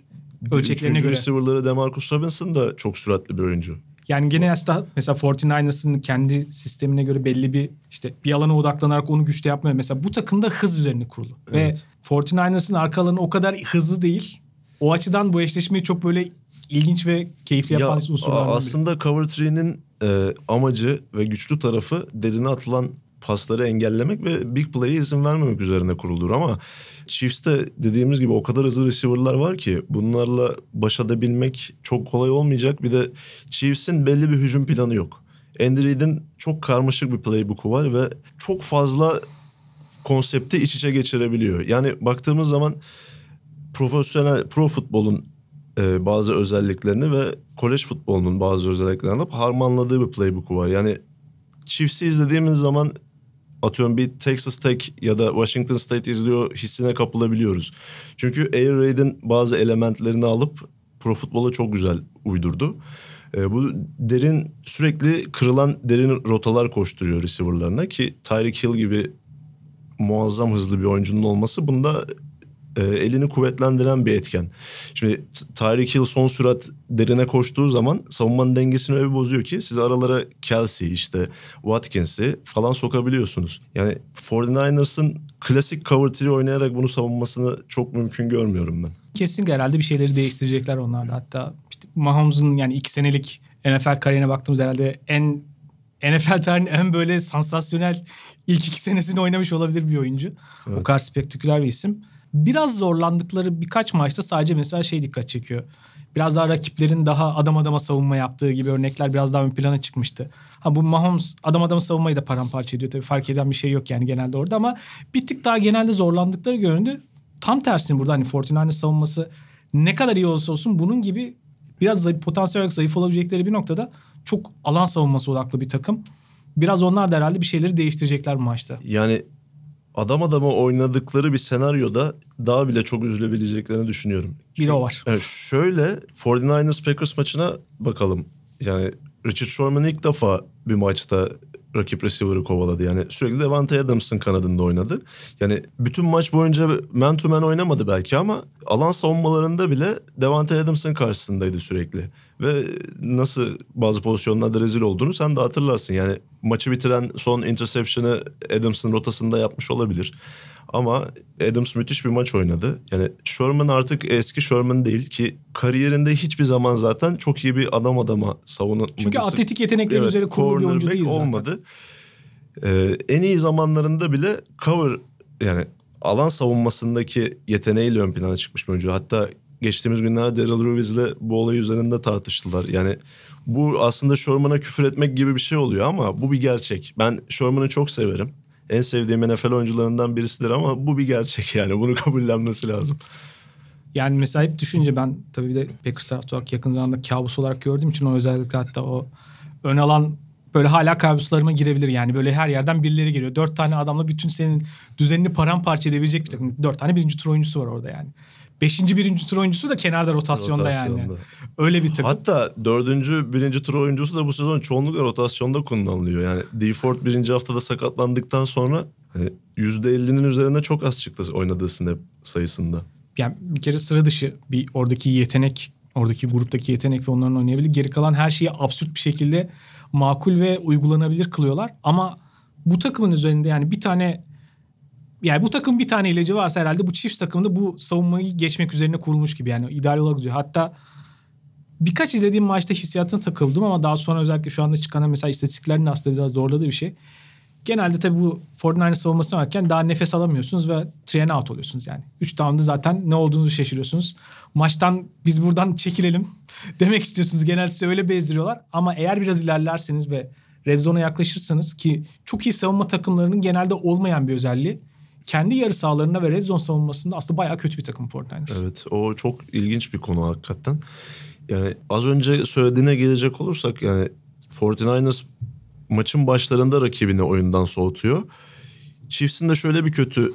ölçeklerine Üçüncü göre. receiver'ları Demarcus Robinson da çok süratli bir oyuncu. Yani gene aslında mesela 49ers'ın kendi sistemine göre belli bir işte bir alana odaklanarak onu güçlü yapmıyor. Mesela bu takımda hız üzerine kurulu. Evet. Ve 49ers'ın arka alanı o kadar hızlı değil. O açıdan bu eşleşmeyi çok böyle ilginç ve keyifli yapan Ya, unsurlardan biri. aslında Cover 3'nin e, amacı ve güçlü tarafı derine atılan pasları engellemek ve big play'e izin vermemek üzerine kurulur ama Chiefs'te dediğimiz gibi o kadar hızlı receiver'lar var ki bunlarla baş edebilmek çok kolay olmayacak. Bir de Chiefs'in belli bir hücum planı yok. Andy Reid'in çok karmaşık bir playbook'u var ve çok fazla konsepti iç içe geçirebiliyor. Yani baktığımız zaman profesyonel pro futbolun e, bazı özelliklerini ve kolej futbolunun bazı özelliklerini alıp harmanladığı bir playbook'u var. Yani Chiefs'i izlediğimiz zaman atıyorum bir Texas Tech ya da Washington State izliyor hissine kapılabiliyoruz. Çünkü Air Raid'in bazı elementlerini alıp pro futbola çok güzel uydurdu. E, bu derin sürekli kırılan derin rotalar koşturuyor receiver'larına ki Tyreek Hill gibi muazzam hızlı bir oyuncunun olması bunda e, elini kuvvetlendiren bir etken. Şimdi Tyreek Hill son sürat derine koştuğu zaman savunmanın dengesini öyle bozuyor ki siz aralara Kelsey işte Watkins'i falan sokabiliyorsunuz. Yani 49ers'ın klasik cover 3 oynayarak bunu savunmasını çok mümkün görmüyorum ben. Kesinlikle herhalde bir şeyleri değiştirecekler onlar da. Hatta işte Mahomes'un yani iki senelik NFL kariyerine baktığımız herhalde en NFL tarihinin en böyle sansasyonel ilk iki senesini oynamış olabilir bir oyuncu. Evet. O kadar spektaküler bir isim. Biraz zorlandıkları birkaç maçta sadece mesela şey dikkat çekiyor. Biraz daha rakiplerin daha adam adama savunma yaptığı gibi örnekler biraz daha ön plana çıkmıştı. Ha bu Mahomes adam adama savunmayı da paramparça ediyor tabii fark eden bir şey yok yani genelde orada ama bir tık daha genelde zorlandıkları göründü. Tam tersine burada hani 49ers savunması ne kadar iyi olursa olsun bunun gibi biraz zayıf, potansiyel olarak zayıf olabilecekleri bir noktada çok alan savunması odaklı bir takım. Biraz onlar da herhalde bir şeyleri değiştirecekler bu maçta. Yani adam adama oynadıkları bir senaryoda daha bile çok üzülebileceklerini düşünüyorum. Bir de o var. Yani şöyle 49ers Packers maçına bakalım. Yani Richard Sherman ilk defa bir maçta rakip receiver'ı kovaladı. Yani sürekli Devante Adams'ın kanadında oynadı. Yani bütün maç boyunca man to man oynamadı belki ama alan savunmalarında bile Devante Adams'ın karşısındaydı sürekli. Ve nasıl bazı pozisyonlarda rezil olduğunu sen de hatırlarsın. Yani maçı bitiren son interception'ı Adams'ın rotasında yapmış olabilir. Ama Adams müthiş bir maç oynadı. Yani Sherman artık eski Sherman değil ki kariyerinde hiçbir zaman zaten çok iyi bir adam adama savunmacısı. Çünkü atletik yetenekleri üzerine kurulu bir oyuncu değil zaten. olmadı. Ee, en iyi zamanlarında bile cover yani alan savunmasındaki yeteneğiyle ön plana çıkmış bir oyuncu. Hatta geçtiğimiz günlerde Daryl Reeve'sle bu olay üzerinde tartıştılar. Yani bu aslında Sherman'a küfür etmek gibi bir şey oluyor ama bu bir gerçek. Ben Sherman'ı çok severim. En sevdiğim NFL oyuncularından birisidir ama bu bir gerçek yani. Bunu kabullenmesi lazım. Yani mesela hep düşünce ben tabii bir de Packers taraftarı olarak yakın zamanda kabus olarak gördüğüm için o özellikle hatta o ön alan böyle hala kabuslarıma girebilir yani. Böyle her yerden birileri geliyor. Dört tane adamla bütün senin düzenini paramparça edebilecek bir takım. Dört tane birinci tur oyuncusu var orada yani. Beşinci birinci tur oyuncusu da kenarda rotasyonda, yani. Rotasyonda. Öyle bir takım. Hatta dördüncü, birinci tur oyuncusu da bu sezon çoğunlukla rotasyonda kullanılıyor. Yani Deford birinci haftada sakatlandıktan sonra hani %50'nin üzerinde çok az çıktı oynadığı snap sayısında. yani bir kere sıra dışı bir oradaki yetenek, oradaki gruptaki yetenek ve onların oynayabilir. Geri kalan her şeyi absürt bir şekilde makul ve uygulanabilir kılıyorlar. Ama bu takımın üzerinde yani bir tane yani bu takım bir tane ilacı varsa herhalde bu çift takımda bu savunmayı geçmek üzerine kurulmuş gibi yani ideal olarak gidiyor. Hatta birkaç izlediğim maçta hissiyatına takıldım ama daha sonra özellikle şu anda çıkan mesela istatistiklerin aslında biraz zorladığı bir şey. Genelde tabii bu 49ers savunmasını varken daha nefes alamıyorsunuz ve three and out oluyorsunuz yani. 3 down'da zaten ne olduğunuzu şaşırıyorsunuz. Maçtan biz buradan çekilelim demek istiyorsunuz. Genelde size öyle bezdiriyorlar. Ama eğer biraz ilerlerseniz ve red zone'a yaklaşırsanız ki çok iyi savunma takımlarının genelde olmayan bir özelliği. Kendi yarı sahalarında ve red zone savunmasında aslında bayağı kötü bir takım 49ers. Evet o çok ilginç bir konu hakikaten. Yani az önce söylediğine gelecek olursak yani 49ers maçın başlarında rakibini oyundan soğutuyor. Chiefs'in de şöyle bir kötü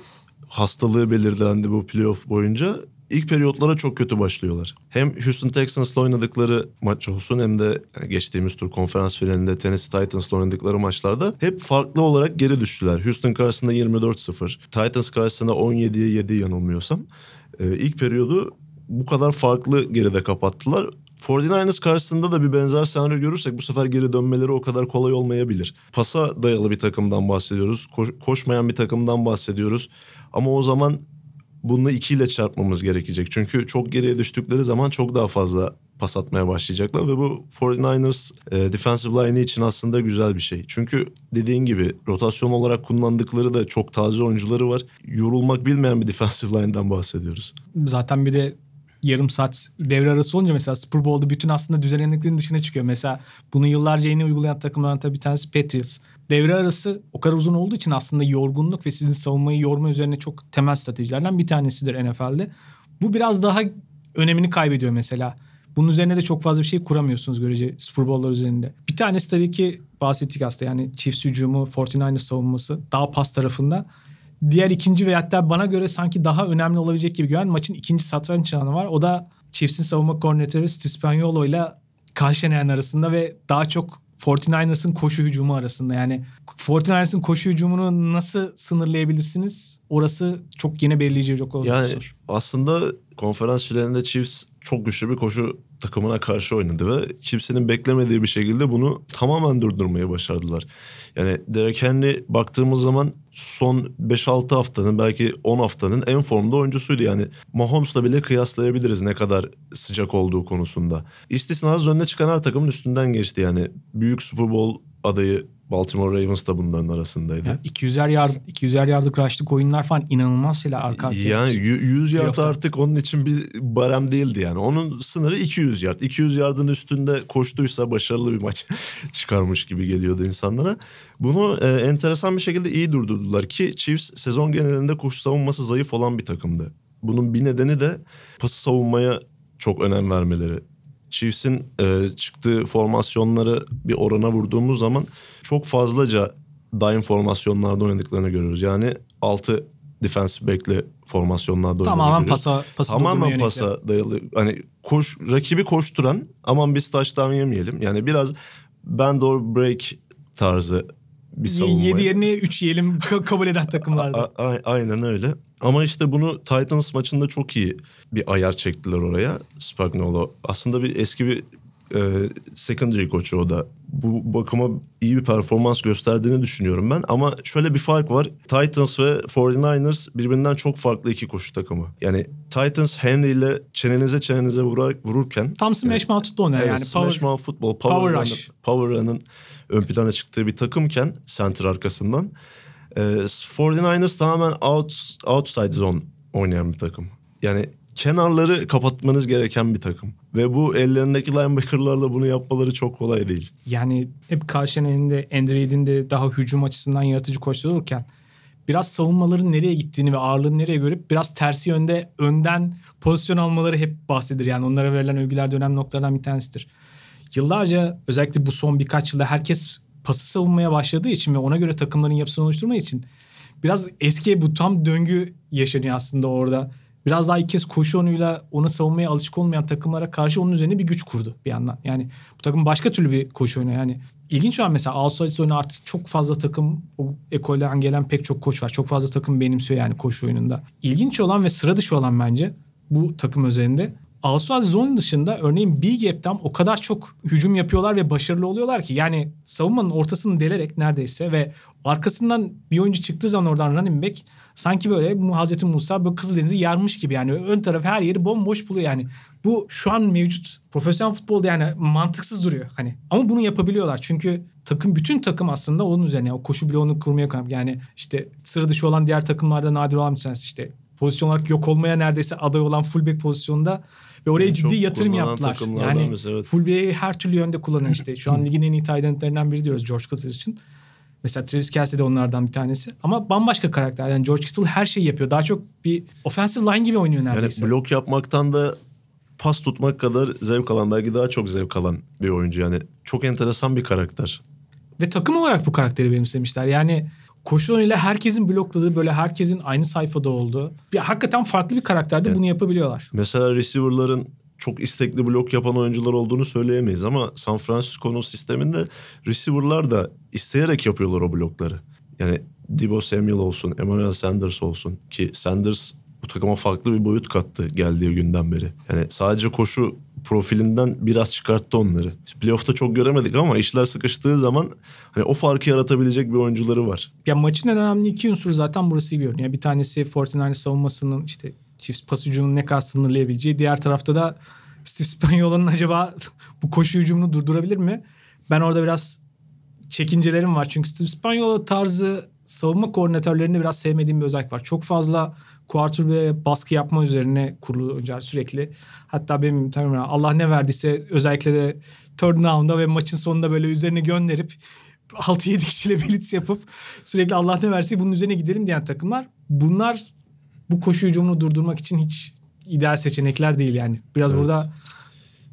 hastalığı belirlendi bu playoff boyunca. İlk periyotlara çok kötü başlıyorlar. Hem Houston Texans'la oynadıkları maç olsun hem de geçtiğimiz tur konferans finalinde Tennessee Titans'la oynadıkları maçlarda hep farklı olarak geri düştüler. Houston karşısında 24-0, Titans karşısında 17'ye 7 yanılmıyorsam. Ee, ilk periyodu bu kadar farklı geride kapattılar. 49ers karşısında da bir benzer senaryo görürsek bu sefer geri dönmeleri o kadar kolay olmayabilir. Pasa dayalı bir takımdan bahsediyoruz. Koş- koşmayan bir takımdan bahsediyoruz. Ama o zaman bunu ikiyle çarpmamız gerekecek. Çünkü çok geriye düştükleri zaman çok daha fazla pas atmaya başlayacaklar ve bu 49ers e, defensive line için aslında güzel bir şey. Çünkü dediğin gibi rotasyon olarak kullandıkları da çok taze oyuncuları var. Yorulmak bilmeyen bir defensive line'dan bahsediyoruz. Zaten bir de yarım saat devre arası olunca mesela Super Bowl'da bütün aslında düzenliklerin dışına çıkıyor. Mesela bunu yıllarca yeni uygulayan takımlardan tabii bir tanesi Patriots. Devre arası o kadar uzun olduğu için aslında yorgunluk ve sizin savunmayı yorma üzerine çok temel stratejilerden bir tanesidir NFL'de. Bu biraz daha önemini kaybediyor mesela. Bunun üzerine de çok fazla bir şey kuramıyorsunuz görece Super Bowl'lar üzerinde. Bir tanesi tabii ki bahsettik aslında yani Chiefs hücumu, 49ers savunması daha pas tarafında. Diğer ikinci ve hatta bana göre sanki daha önemli olabilecek gibi görünen maçın ikinci satranç anı var. O da Chiefs'in savunma koordinatörü Steve Spagnuolo ile Karşılayan arasında ve daha çok 49ers'ın koşu hücumu arasında. Yani 49ers'ın koşu hücumunu nasıl sınırlayabilirsiniz? Orası çok yine belirleyici çok olacak Yani aslında konferans finalinde Chiefs çok güçlü bir koşu takımına karşı oynadı ve kimsenin beklemediği bir şekilde bunu tamamen durdurmayı başardılar. Yani Derek Henry baktığımız zaman son 5-6 haftanın belki 10 haftanın en formda oyuncusuydu. Yani Mahomes'la bile kıyaslayabiliriz ne kadar sıcak olduğu konusunda. İstisnasız önüne çıkan her takımın üstünden geçti. Yani büyük Super Bowl adayı Baltimore Ravens da bunların arasındaydı. Yani 200'er yard 200'er yardlık rush'lık oyunlar falan inanılmaz şeyler arka arkaya. Yani yü- 100 yard artık onun için bir barem değildi yani. Onun sınırı 200 yard. 200 yardın üstünde koştuysa başarılı bir maç çıkarmış gibi geliyordu insanlara. Bunu e, enteresan bir şekilde iyi durdurdular ki Chiefs sezon genelinde koşu savunması zayıf olan bir takımdı. Bunun bir nedeni de pası savunmaya çok önem vermeleri. Chiefs'in e, çıktığı formasyonları bir orana vurduğumuz zaman çok fazlaca dime formasyonlarda oynadıklarını görüyoruz. Yani 6 defensive back'li formasyonlarda oynadığını Tamamen pasa, durdurmaya Tamamen pasa dayalı. Hani koş, rakibi koşturan aman biz taştan yemeyelim. Yani biraz bend or break tarzı bir savunma. 7 yerine 3 yiyelim ka- kabul eden takımlarda. A- a- aynen öyle. Ama işte bunu Titans maçında çok iyi bir ayar çektiler oraya Spagnuolo. Aslında bir eski bir e, secondary koçu o da. Bu bakıma iyi bir performans gösterdiğini düşünüyorum ben. Ama şöyle bir fark var. Titans ve 49ers birbirinden çok farklı iki koşu takımı. Yani Titans Henry ile çenenize çenenize vurar, vururken... Tam smash mouth futbol oynuyor Evet, yani. Smash Power, Mouth futbol, Power, power rush. Power Run'ın ön plana çıktığı bir takımken center arkasından e, 49ers tamamen out, outside zone oynayan bir takım. Yani kenarları kapatmanız gereken bir takım. Ve bu ellerindeki linebacker'larla bunu yapmaları çok kolay değil. yani hep karşının elinde Andreid'in de daha hücum açısından yaratıcı koşuyor olurken biraz savunmaların nereye gittiğini ve ağırlığını nereye görüp biraz tersi yönde önden pozisyon almaları hep bahsedilir. Yani onlara verilen övgülerde önemli noktalardan bir tanesidir. Yıllarca özellikle bu son birkaç yılda herkes pası savunmaya başladığı için ve ona göre takımların yapısını oluşturmak için biraz eski bu tam döngü yaşanıyor aslında orada. biraz daha ilk kez koşu oyunuyla onu savunmaya alışık olmayan takımlara karşı onun üzerine bir güç kurdu bir yandan. Yani bu takım başka türlü bir koşu oyunu yani. İlginç olan mesela Alsace oyunu artık çok fazla takım o ekolden gelen pek çok koç var. Çok fazla takım benimsiyor yani koşu oyununda. İlginç olan ve sıra dışı olan bence bu takım özelinde Alsuaz zone dışında örneğin B gap'ten o kadar çok hücum yapıyorlar ve başarılı oluyorlar ki yani savunmanın ortasını delerek neredeyse ve arkasından bir oyuncu çıktığı zaman oradan running back sanki böyle Hazreti Musa böyle Kızıldeniz'i yarmış gibi yani ön taraf her yeri bomboş buluyor yani. Bu şu an mevcut profesyonel futbolda yani mantıksız duruyor hani ama bunu yapabiliyorlar çünkü takım bütün takım aslında onun üzerine o koşu bloğunu kurmaya kalk yani işte sıra dışı olan diğer takımlarda nadir olan bir işte pozisyon olarak yok olmaya neredeyse aday olan fullback pozisyonda ve oraya Yani ciddi yatırım yaptılar. Yani birisi, evet. fullback'i her türlü yönde kullanıyor işte. Şu an ligin en iyi tight biri diyoruz George Kittle için. Mesela Travis Kelsey de onlardan bir tanesi. Ama bambaşka karakter. Yani George Kittle her şeyi yapıyor. Daha çok bir offensive line gibi oynuyor Yani neredeyse. blok yapmaktan da pas tutmak kadar zevk alan belki daha çok zevk alan bir oyuncu yani. Çok enteresan bir karakter. Ve takım olarak bu karakteri benimsemişler. Yani koşu oyunuyla herkesin blokladığı böyle herkesin aynı sayfada olduğu. Bir, hakikaten farklı bir karakterde Evet. bunu yapabiliyorlar. Mesela receiver'ların çok istekli blok yapan oyuncular olduğunu söyleyemeyiz ama San Francisco'nun sisteminde receiver'lar da isteyerek yapıyorlar o blokları. Yani Debo Samuel olsun, Emmanuel Sanders olsun ki Sanders bu takıma farklı bir boyut kattı geldiği günden beri. Yani sadece koşu profilinden biraz çıkarttı onları. Playoff'ta çok göremedik ama işler sıkıştığı zaman hani o farkı yaratabilecek bir oyuncuları var. Ya maçın en önemli iki unsuru zaten burası gibi görünüyor. Bir tanesi 49ers savunmasının işte çift pas hücumunu ne kadar sınırlayabileceği. Diğer tarafta da Steve Spagnuolo'nun acaba bu koşu hücumunu durdurabilir mi? Ben orada biraz çekincelerim var. Çünkü Steve Spagnuolo tarzı savunma koordinatörlerinde biraz sevmediğim bir özellik var. Çok fazla quarter ve baskı yapma üzerine kurulu oyuncular sürekli. Hatta benim tamam Allah ne verdiyse özellikle de third down'da ve maçın sonunda böyle üzerine gönderip 6-7 kişiyle blitz yapıp sürekli Allah ne verse bunun üzerine gidelim diyen takımlar. Bunlar bu koşu hücumunu durdurmak için hiç ideal seçenekler değil yani. Biraz Evet. burada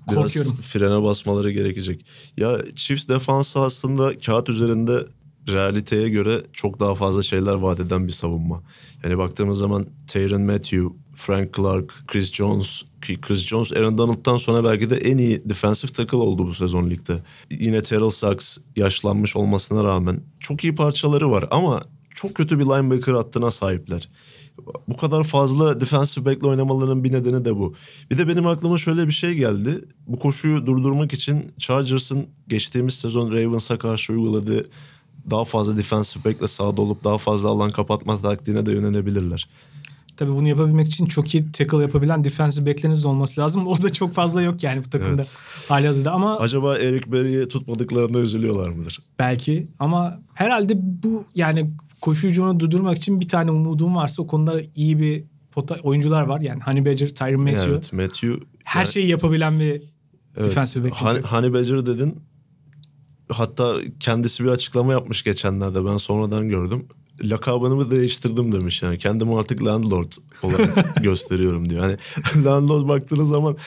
Biraz korkuyorum. frene basmaları gerekecek. Ya Chiefs defansı aslında kağıt üzerinde realiteye göre çok daha fazla şeyler vaat eden bir savunma. Yani baktığımız zaman Tyron Matthew, Frank Clark, Chris Jones Chris Jones Aaron Donald'dan sonra belki de en iyi defensive tackle oldu bu sezon ligde. Yine Terrell Suggs yaşlanmış olmasına rağmen çok iyi parçaları var ama çok kötü bir linebacker hattına sahipler. Bu kadar fazla defensive back'le oynamalarının bir nedeni de bu. Bir de benim aklıma şöyle bir şey geldi. Bu koşuyu durdurmak için Chargers'ın geçtiğimiz sezon Ravens'a karşı uyguladığı daha fazla defensive back'le sahada olup daha fazla alan kapatma taktiğine de yönelebilirler. Tabii bunu yapabilmek için çok iyi tackle yapabilen defensive back'leriniz olması lazım. O da çok fazla yok yani bu takımda Evet. hali hazırda ama Acaba Eric Berry'i tutmadıklarına üzülüyorlar mıdır? belki ama herhalde bu yani koşu hücumunu durdurmak için bir tane umudum varsa o konuda iyi bir pota- oyuncular var. Yani Honey Badger, Tyron Matthew. Evet Matthew. Her yani- şeyi yapabilen bir Evet. defensive back. Hani, Honey Badger dedin. Hatta kendisi bir açıklama yapmış geçenlerde ben sonradan gördüm. Lakabını değiştirdim demiş yani. Kendimi artık landlord olarak gösteriyorum diyor. Hani landlord baktığınız zaman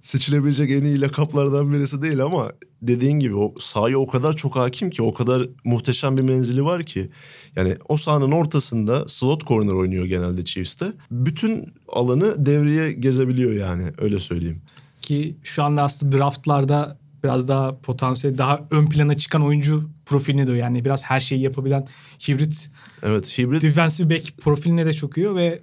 seçilebilecek en iyi lakaplardan birisi değil ama dediğin gibi o sahaya o kadar çok hakim ki o kadar muhteşem bir menzili var ki. Yani o sahanın ortasında slot corner oynuyor genelde Chiefs'te. Bütün alanı devreye gezebiliyor yani öyle söyleyeyim. ki şu anda aslında draftlarda biraz daha potansiyel daha ön plana çıkan oyuncu profiline de yani biraz her şeyi yapabilen hibrit Evet hibrit defensive back profiline de çok uyuyor ve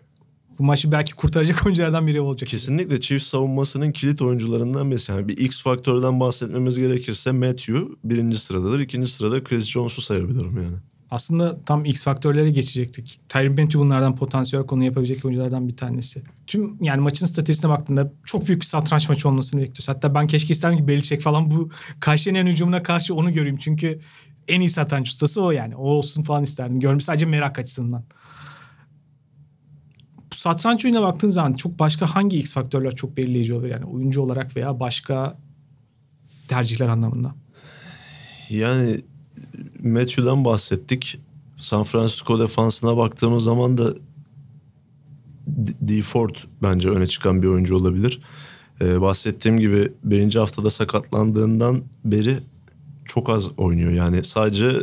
bu maçı belki kurtaracak oyunculardan biri olacak. Kesinlikle Chiefs savunmasının kilit oyuncularından birisi. Yani bir X faktörden bahsetmemiz gerekirse Matthew birinci sıradadır. ikinci sırada Chris Jones'u sayabilirim yani. Aslında tam X faktörlere geçecektik. Tyron Matthew bunlardan potansiyel konu yapabilecek oyunculardan bir tanesi. Tüm yani maçın statistiğine baktığında çok büyük bir satranç maçı olmasını bekliyoruz. Hatta ben keşke isterim ki Belichick falan bu Kayseri'nin hücumuna karşı onu göreyim. Çünkü en iyi satranç ustası o yani. O olsun falan isterdim. Görmüş sadece merak açısından. Bu satranç oyununa baktığın zaman çok başka hangi X faktörler çok belirleyici olabilir? Yani oyuncu olarak veya başka tercihler anlamında. Yani Matthew'dan bahsettik. San Francisco defansına baktığımız zaman da D-. Ford bence öne çıkan bir oyuncu olabilir. Ee, bahsettiğim gibi birinci haftada sakatlandığından beri çok az oynuyor. Yani sadece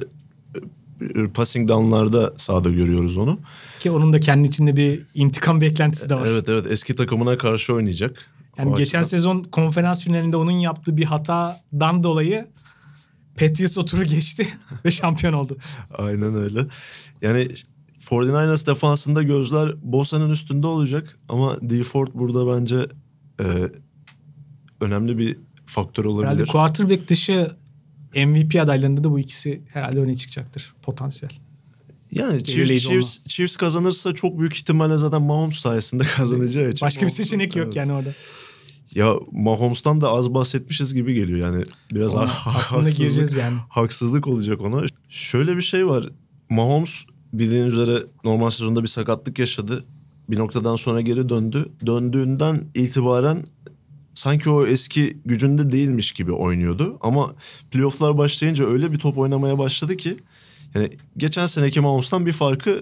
passing down'larda sahada görüyoruz onu. Ki onun da kendi içinde bir intikam beklentisi de var. Evet evet eski takımına karşı oynayacak. Yani O geçen açıdan. sezon konferans finalinde onun yaptığı bir hatadan dolayı Patriots o turu geçti ve şampiyon oldu. Aynen öyle. Yani 49ers defansında gözler Bosa'nın üstünde olacak ama D Ford burada bence e, önemli bir faktör Herhalde olabilir. quarterback dışı MVP adaylarında da bu ikisi herhalde öne çıkacaktır potansiyel. Yani Chiefs, Chiefs, Chiefs kazanırsa çok büyük ihtimalle zaten Mahomes sayesinde kazanacağı için. Başka bir seçenek yok Evet. yani orada. Ya Mahomes'tan da az bahsetmişiz gibi geliyor yani. Biraz Ona ha- haksızlık, yani. haksızlık olacak ona. Şöyle bir şey var. Mahomes bildiğiniz üzere normal sezonda bir sakatlık yaşadı. Bir noktadan sonra geri döndü. Döndüğünden itibaren sanki o eski gücünde değilmiş gibi oynuyordu. Ama playofflar başlayınca öyle bir top oynamaya başladı ki yani geçen seneki Mahomes'tan bir farkı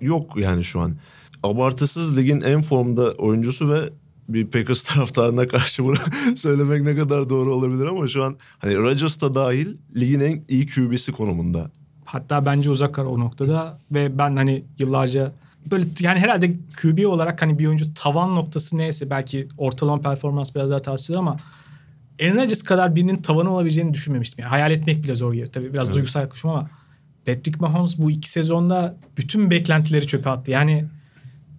yok yani şu an. Abartısız ligin en formda oyuncusu ve bir Packers taraftarına karşı bunu söylemek ne kadar doğru olabilir ama şu an hani Rodgers da dahil ligin en iyi QB'si konumunda. Hatta bence uzak ara o noktada ve ben hani yıllarca böyle yani herhalde QB olarak hani bir oyuncu tavan noktası neyse belki ortalama performans biraz daha tavsiye ama Aaron Rodgers kadar birinin tavanı olabileceğini düşünmemiştim. Yani hayal etmek bile zor geliyor. Tabii biraz Evet. duygusal yaklaşım ama Patrick Mahomes bu iki sezonda bütün beklentileri çöpe attı. Yani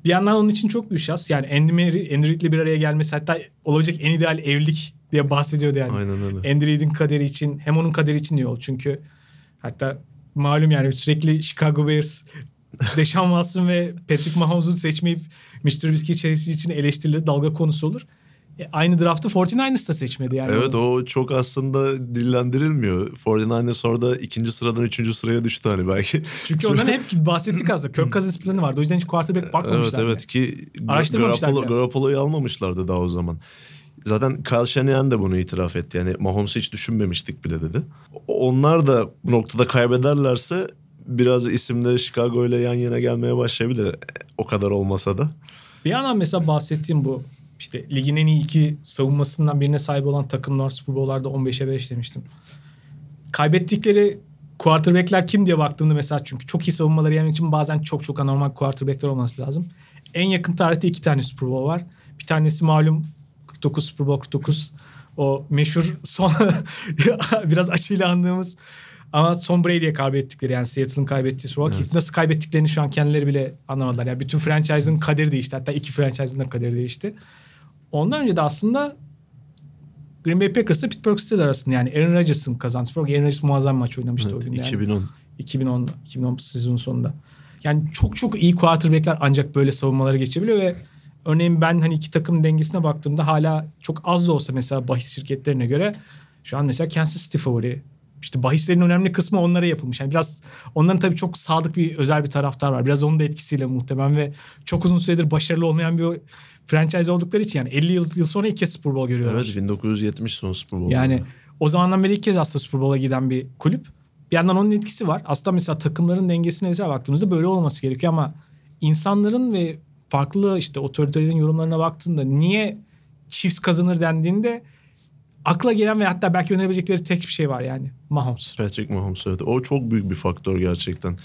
bir yandan onun için çok büyük şans. Yani Andy, Mary, Andy Reid'le bir araya gelmesi hatta olabilecek en ideal evlilik diye bahsediyordu yani. Aynen öyle. Andy Reid'in kaderi için hem onun kaderi için oldu. Çünkü hatta malum yani sürekli Chicago Bears Deshaun Watson ve Patrick Mahomes'u seçmeyip Mr. Trubisky Chelsea için eleştirilir dalga konusu olur. E, aynı draftı 49ers da seçmedi yani. Evet o çok aslında dillendirilmiyor. 49ers orada ikinci sıradan üçüncü sıraya düştü hani belki. Çünkü ondan hep bahsettik aslında. Kirk Cousins planı vardı. O yüzden hiç quarterback Evet bakmamışlar. evet ki Araştırmamışlar Garoppolo. Garoppolo'yu almamışlardı daha o zaman. Zaten Kyle Shanahan de bunu itiraf etti. Yani Mahomes'u hiç düşünmemiştik bile dedi. Onlar da bu noktada kaybederlerse biraz isimleri Chicago ile yan yana gelmeye başlayabilir. O kadar olmasa da. Bir yandan mesela bahsettiğim bu işte ligin en iyi iki savunmasından birine sahip olan takımlar Super Bowl'larda 15'e 5 demiştim. Kaybettikleri quarterback'ler kim diye baktığımda mesela çünkü çok iyi savunmaları yemek için bazen çok çok anormal quarterback'ler olması lazım. En yakın tarihte iki tane Super Bowl var. Bir tanesi malum 49 Super Bowl 49 o meşhur son biraz açıyla andığımız ama Tom Brady'ye kaybettikleri yani Seattle'ın kaybettiği Super Bowl. Ki Nasıl kaybettiklerini şu an kendileri bile anlamadılar. Yani bütün franchise'ın kaderi değişti. Hatta iki franchise'ın da kaderi değişti. Ondan önce de aslında Green Bay Packers'la Pittsburgh Steelers arasında yani Aaron Rodgers'ın kazandı. Aaron Rodgers muazzam maç oynamıştı Evet, o gün. Yani. 2010. 2010'da, 2010 sezonun sonunda. Yani çok çok iyi quarterback'ler ancak böyle savunmaları geçebiliyor ve örneğin ben hani iki takım dengesine baktığımda hala çok az da olsa mesela bahis şirketlerine göre şu an mesela Kansas City favori. İşte bahislerin önemli kısmı onlara yapılmış. Yani biraz onların tabii çok sadık bir özel bir taraftar var. Biraz onun da etkisiyle muhtemelen ve çok uzun süredir başarılı olmayan bir franchise oldukları için yani 50 yıl, yıl sonra ilk kez Super Bowl görüyorlar. Evet 1970 son Super Bowl. Yani o zamandan beri ilk kez aslında Super Bowl'a giden bir kulüp. Bir yandan onun etkisi var. Aslında mesela takımların dengesine mesela baktığımızda böyle olması gerekiyor ama insanların ve farklı işte otoritelerin yorumlarına baktığında niye Chiefs kazanır dendiğinde akla gelen ve hatta belki önerebilecekleri tek bir şey var yani. Mahomes. Patrick Mahomes evet. O çok büyük bir faktör gerçekten.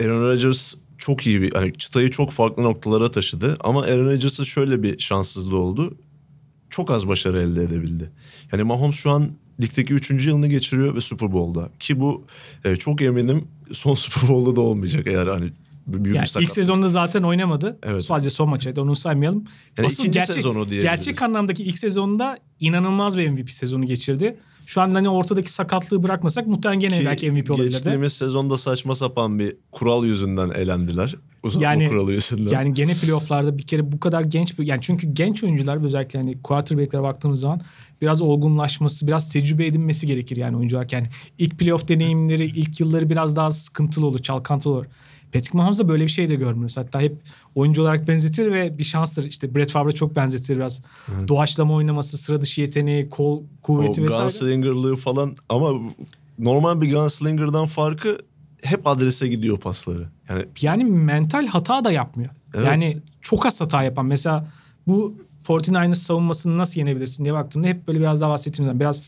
Aaron Rodgers çok iyi bir hani çıtayı çok farklı noktalara taşıdı ama Aaron Rodgers'ın şöyle bir şanssızlığı oldu. Çok az başarı elde edebildi. Yani Mahomes şu an ligdeki 3. yılını geçiriyor ve Super Bowl'da. Ki bu e, çok eminim son Super Bowl'da da olmayacak eğer hani büyük Yani bir ilk sezonda zaten oynamadı. Evet. Sadece son maçıydı onu saymayalım. Yani Asıl ikinci gerçek, sezonu diyebiliriz. Gerçek anlamdaki ilk sezonda inanılmaz bir MVP sezonu geçirdi. Şu an hani ortadaki sakatlığı bırakmasak muhtemelen gene Ki belki MVP olabilirdi. Geçtiğimiz sezonda saçma sapan bir kural yüzünden elendiler. Uzatma Yani- kuralı yüzünden. Yani gene playofflarda bir kere bu kadar genç bir yani çünkü genç oyuncular özellikle hani quarterback'lere baktığımız zaman biraz olgunlaşması, biraz tecrübe edinmesi gerekir yani oyuncular. Yani ilk playoff deneyimleri, ilk yılları biraz daha sıkıntılı olur, çalkantılı olur. Patrick Mahomes da böyle bir şey de görmüyoruz. Hatta hep oyuncu olarak benzetir ve bir şanstır. İşte Brett Favre çok benzetir biraz. Doğaçlama oynaması, sıra dışı yeteneği, kol kuvveti o vesaire. gunslingerlığı falan ama normal bir gunslinger'dan farkı hep adrese gidiyor pasları. Yani yani mental hata da yapmıyor. Evet. Yani çok az hata yapan. Mesela bu 49ers savunmasını nasıl yenebilirsin diye baktığımda hep böyle biraz daha bahsettiğim zaman biraz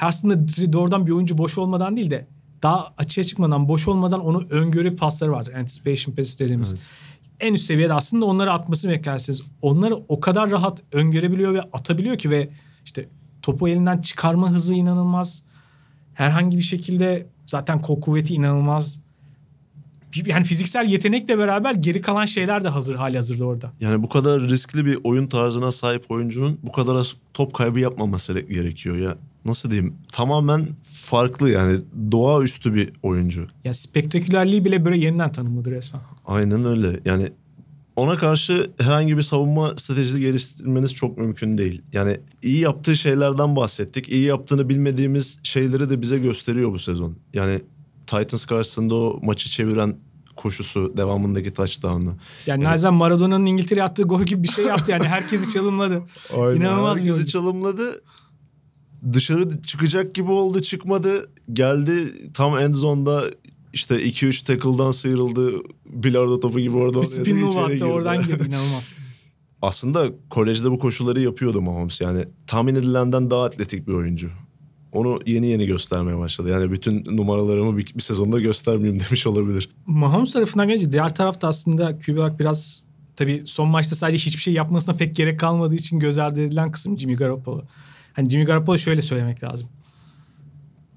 aslında doğrudan bir oyuncu boş olmadan değil de daha açığa çıkmadan, boş olmadan onu öngörü pasları var. Anticipation pass dediğimiz. Evet. En üst seviyede aslında onları atmasını beklersiniz. Onları o kadar rahat öngörebiliyor ve atabiliyor ki ve işte topu elinden çıkarma hızı inanılmaz. Herhangi bir şekilde zaten kol kuvveti inanılmaz. Yani fiziksel yetenekle beraber geri kalan şeyler de hazır hali hazırda orada. Yani bu kadar riskli bir oyun tarzına sahip oyuncunun bu kadar az top kaybı yapmaması gerekiyor ya. Nasıl diyeyim? Tamamen farklı yani doğaüstü bir oyuncu. Ya spektakülerliği bile böyle yeniden tanımladı resmen. Aynen öyle. Yani ona karşı herhangi bir savunma stratejisi geliştirmeniz çok mümkün değil. Yani iyi yaptığı şeylerden bahsettik. İyi yaptığını bilmediğimiz şeyleri de bize gösteriyor bu sezon. Yani Titans karşısında o maçı çeviren koşusu, devamındaki touchdown'u. Yani Nazen Maradona'nın İngiltere attığı gol gibi bir şey yaptı yani herkesi çalımladı. İnanılmaz bir Herkesi oyuncu. çalımladı. Dışarı çıkacak gibi oldu çıkmadı. Geldi tam end zone'da işte 2-3 tackle'dan sıyrıldı. Bilardo topu gibi orada Bir spin move attı oradan girdi inanılmaz. Aslında kolejde bu koşulları yapıyordu Mahomes. Yani tahmin edilenden daha atletik bir oyuncu. Onu yeni yeni göstermeye başladı. Yani bütün numaralarımı bir, bir sezonda göstermeyeyim demiş olabilir. Mahomes tarafından gelince diğer tarafta aslında QB biraz tabii son maçta sadece hiçbir şey yapmasına pek gerek kalmadığı için göz ardı edilen kısım Jimmy Garoppolo. Hani Jimmy Garoppolo şöyle söylemek lazım.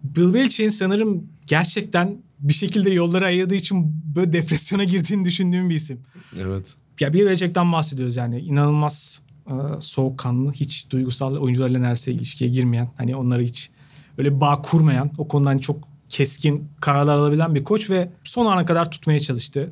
Bill Belichick'in sanırım gerçekten bir şekilde yolları ayırdığı için böyle depresyona girdiğini düşündüğüm bir isim. Evet. Ya Bill Belichick'ten bahsediyoruz yani. İnanılmaz e, soğukkanlı, hiç duygusal oyuncularla neredeyse ilişkiye girmeyen, hani onları hiç öyle bağ kurmayan, o konudan çok keskin kararlar alabilen bir koç ve son ana kadar tutmaya çalıştı.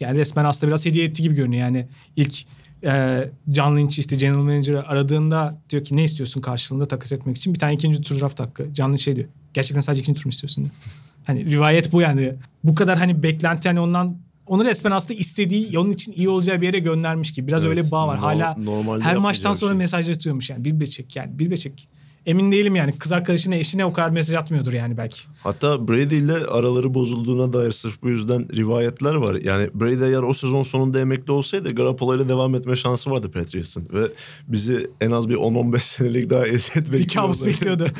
Yani resmen aslında biraz hediye etti gibi görünüyor. Yani ilk e, John Lynch işte general manager'ı aradığında diyor ki ne istiyorsun karşılığında takas etmek için? Bir tane ikinci tur draft hakkı. John Lynch şey diyor. Gerçekten sadece ikinci tur mu istiyorsun diyor. Hani rivayet bu yani. Bu kadar hani beklenti hani ondan onu resmen aslında istediği onun için iyi olacağı bir yere göndermiş gibi. Biraz Evet, öyle bir bağ var. no- Hala normalde her maçtan sonra şey. mesaj atıyormuş yani. Bir beçek yani. Bir beçek. Emin değilim yani. Kız arkadaşına eşine o kadar mesaj atmıyordur yani belki. Hatta Brady ile araları bozulduğuna dair sırf bu yüzden rivayetler var. Yani Brady eğer o sezon sonunda emekli olsaydı Garoppolo ile devam etme şansı vardı Patriots'ın. Ve bizi en az bir 10-15 senelik daha eziyet bekliyordu. Bir kabus bekliyordu.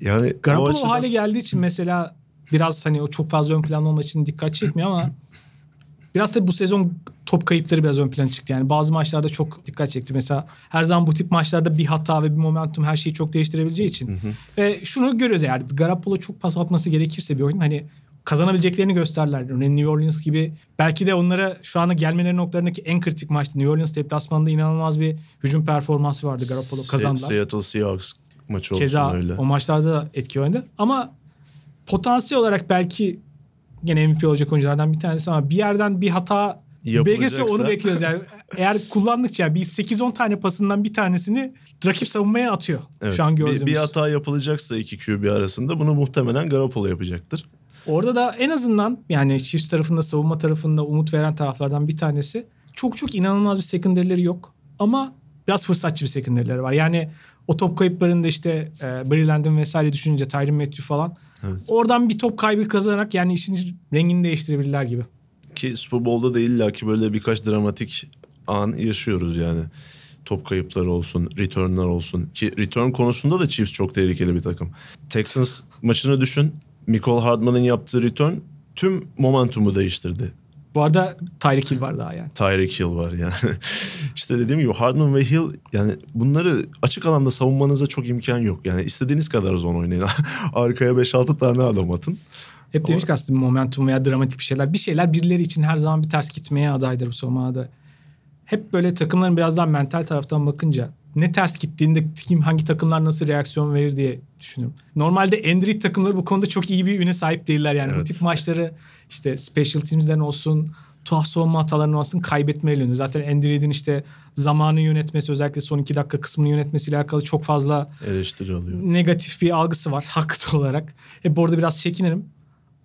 Yani Garoppolo açıdan- hale geldiği için mesela biraz hani o çok fazla ön planda olmak için dikkat çekmiyor ama biraz tabii bu sezon top kayıpları biraz ön plana çıktı. Yani bazı maçlarda çok dikkat çekti. Mesela her zaman bu tip maçlarda bir hata ve bir momentum her şeyi çok değiştirebileceği için. Ve şunu görüyoruz eğer Garoppolo çok pas atması gerekirse bir oyun hani kazanabileceklerini gösterler. Örneğin New Orleans gibi belki de onlara şu anda gelmeleri noktalarındaki en kritik maçtı. New Orleans deplasmanında inanılmaz bir hücum performansı vardı Garoppolo kazandılar. Seattle Seahawks maçı olsun Keza öyle. o maçlarda da etki oynadı. Ama potansiyel olarak belki gene MVP olacak oyunculardan bir tanesi ama bir yerden bir hata BGS onu bekliyoruz yani. Eğer kullandıkça bir 8-10 tane pasından bir tanesini rakip savunmaya atıyor. Evet, Şu an bir- gördüğümüz. Bir, hata yapılacaksa iki QB arasında bunu muhtemelen Garoppolo yapacaktır. Orada da en azından yani Chiefs tarafında savunma tarafında umut veren taraflardan bir tanesi. Çok çok inanılmaz bir secondary'leri yok. Ama biraz fırsatçı bir secondary'leri var. Yani o top kayıplarında işte e, Breland'ın vesaire düşününce Tyron Matthew falan. Evet. Oradan bir top kaybı kazanarak yani işin rengini değiştirebilirler gibi. Ki Super Bowl'da da illa ki böyle birkaç dramatik an yaşıyoruz yani. Top kayıpları olsun, returnlar olsun. Ki return konusunda da Chiefs çok tehlikeli bir takım. Texans maçını düşün. Michael Hardman'ın yaptığı return tüm momentumu değiştirdi. Bu arada Tyreek Hill var daha yani. Tyreek Hill var yani. işte dediğim gibi Hardman ve Hill yani bunları açık alanda savunmanıza çok imkan yok. Yani istediğiniz kadar zone oynayın. Arkaya 5-6 tane adam atın. Hep demiş ki aslında momentum veya dramatik bir şeyler. Bir şeyler birileri için her zaman bir ters gitmeye adaydır bu savunmada. Hep böyle takımların biraz daha mental taraftan bakınca ne ters gittiğinde kim hangi takımlar nasıl reaksiyon verir diye düşünüyorum. Normalde Android takımları bu konuda çok iyi bir üne sahip değiller yani. Bu Evet. tip maçları işte special teams'den olsun, tuhaf savunma hatalarından olsun kaybetmeyle yönü. Zaten Android'in işte zamanı yönetmesi özellikle son iki dakika kısmını yönetmesiyle alakalı çok fazla Eleştiri alıyor. negatif bir algısı var haklı olarak. Hep orada biraz çekinirim.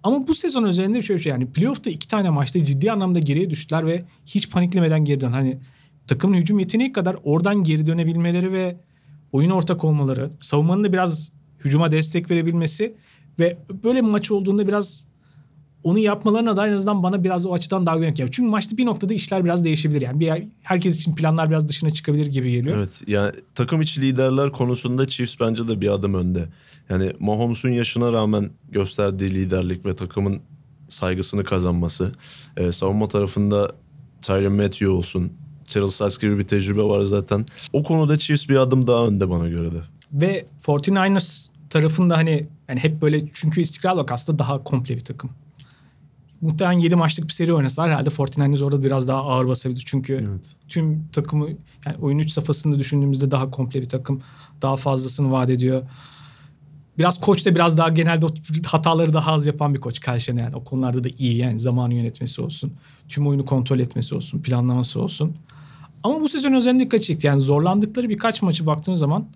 Ama bu sezon üzerinde şöyle bir şey yani playoff'ta iki tane maçta ciddi anlamda geriye düştüler ve hiç paniklemeden geri dön. Hani takımın hücum yeteneği kadar oradan geri dönebilmeleri ve oyun ortak olmaları, savunmanın da biraz hücuma destek verebilmesi ve böyle bir maç olduğunda biraz onu yapmalarına da en azından bana biraz o açıdan daha güvenlik geliyor. Çünkü maçta bir noktada işler biraz değişebilir. Yani bir herkes için planlar biraz dışına çıkabilir gibi geliyor. Evet yani takım içi liderler konusunda Chiefs bence de bir adım önde. Yani Mahomes'un yaşına rağmen gösterdiği liderlik ve takımın saygısını kazanması. Ee, savunma tarafında Tyron Matthew olsun. Terrell Sykes gibi bir tecrübe var zaten. O konuda Chiefs bir adım daha önde bana göre de. Ve 49ers tarafında hani yani hep böyle çünkü istikrar olarak aslında daha komple bir takım. Muhtemelen 7 maçlık bir seri oynasalar herhalde 49ers orada biraz daha ağır basabilir. Çünkü Evet. tüm takımı yani oyun 3 safhasında düşündüğümüzde daha komple bir takım. Daha fazlasını vaat ediyor. Biraz koç da biraz daha genelde hataları daha az yapan bir koç Kyle Shanahan. O konularda da iyi yani zamanı yönetmesi olsun. Tüm oyunu kontrol etmesi olsun. Planlaması olsun. Ama bu sezon özellikle dikkat çekti. Yani zorlandıkları birkaç maçı baktığımız zaman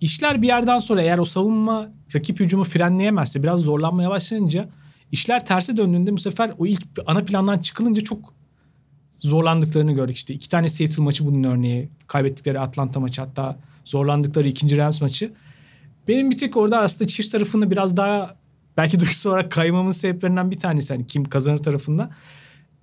işler bir yerden sonra eğer o savunma rakip hücumu frenleyemezse biraz zorlanmaya başlayınca işler terse döndüğünde bu sefer o ilk ana plandan çıkılınca çok zorlandıklarını gördük işte. iki tane Seattle maçı bunun örneği. Kaybettikleri Atlanta maçı hatta zorlandıkları ikinci Rams maçı. Benim bir tek orada aslında çift tarafında biraz daha belki duygusal olarak kaymamın sebeplerinden bir tanesi. Hani kim kazanır tarafında.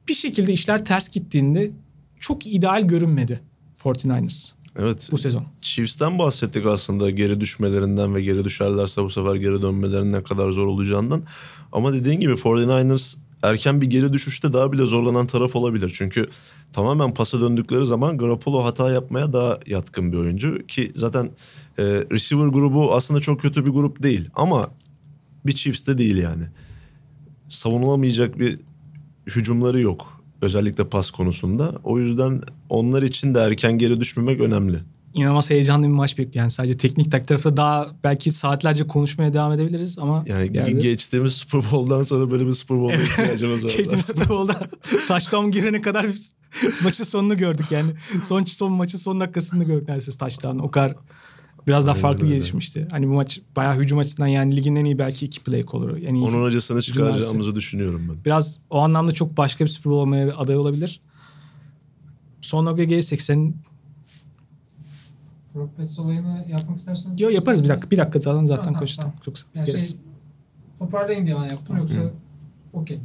Bir şekilde işler ters gittiğinde çok ideal görünmedi 49ers Evet. bu sezon. Chiefs'ten bahsettik aslında geri düşmelerinden ve geri düşerlerse bu sefer geri dönmelerinin ne kadar zor olacağından. Ama dediğin gibi 49ers erken bir geri düşüşte daha bile zorlanan taraf olabilir. Çünkü tamamen pasa döndükleri zaman Garoppolo hata yapmaya daha yatkın bir oyuncu. Ki zaten e, receiver grubu aslında çok kötü bir grup değil. Ama bir Chiefs'te değil yani. Savunulamayacak bir hücumları yok. Özellikle pas konusunda. O yüzden onlar için de erken geri düşmemek önemli. İnanılmaz heyecanlı bir maç bekliyor. Yani sadece teknik tak tarafta daha belki saatlerce konuşmaya devam edebiliriz ama Yani yerde- geçtiğimiz Super Bowl'dan sonra böyle bir Super Bowl'a ihtiyacımız var. Katie Super Bowl'da touchdown girene kadar maçın sonunu gördük yani. Son son maçın son dakikasını gördük neredeyse touchdown. O kadar biraz daha Aynen farklı öyle. gelişmişti. Hani bu maç bayağı hücum açısından yani ligin en iyi belki iki play olur. İyi. Onun acısını çıkaracağımızı düşünüyorum ben. Biraz o anlamda çok başka bir Super Bowl olmaya aday olabilir. Son noktaya gelirsek senin... Brock Pets olayını yapmak isterseniz. Yo, yaparız bir dakika. Bir dakika zaten zaten Tamam, konuştuk. tamam. Yoksa Yani gerisi. şey toparlayın diye ben yaptım yoksa okey.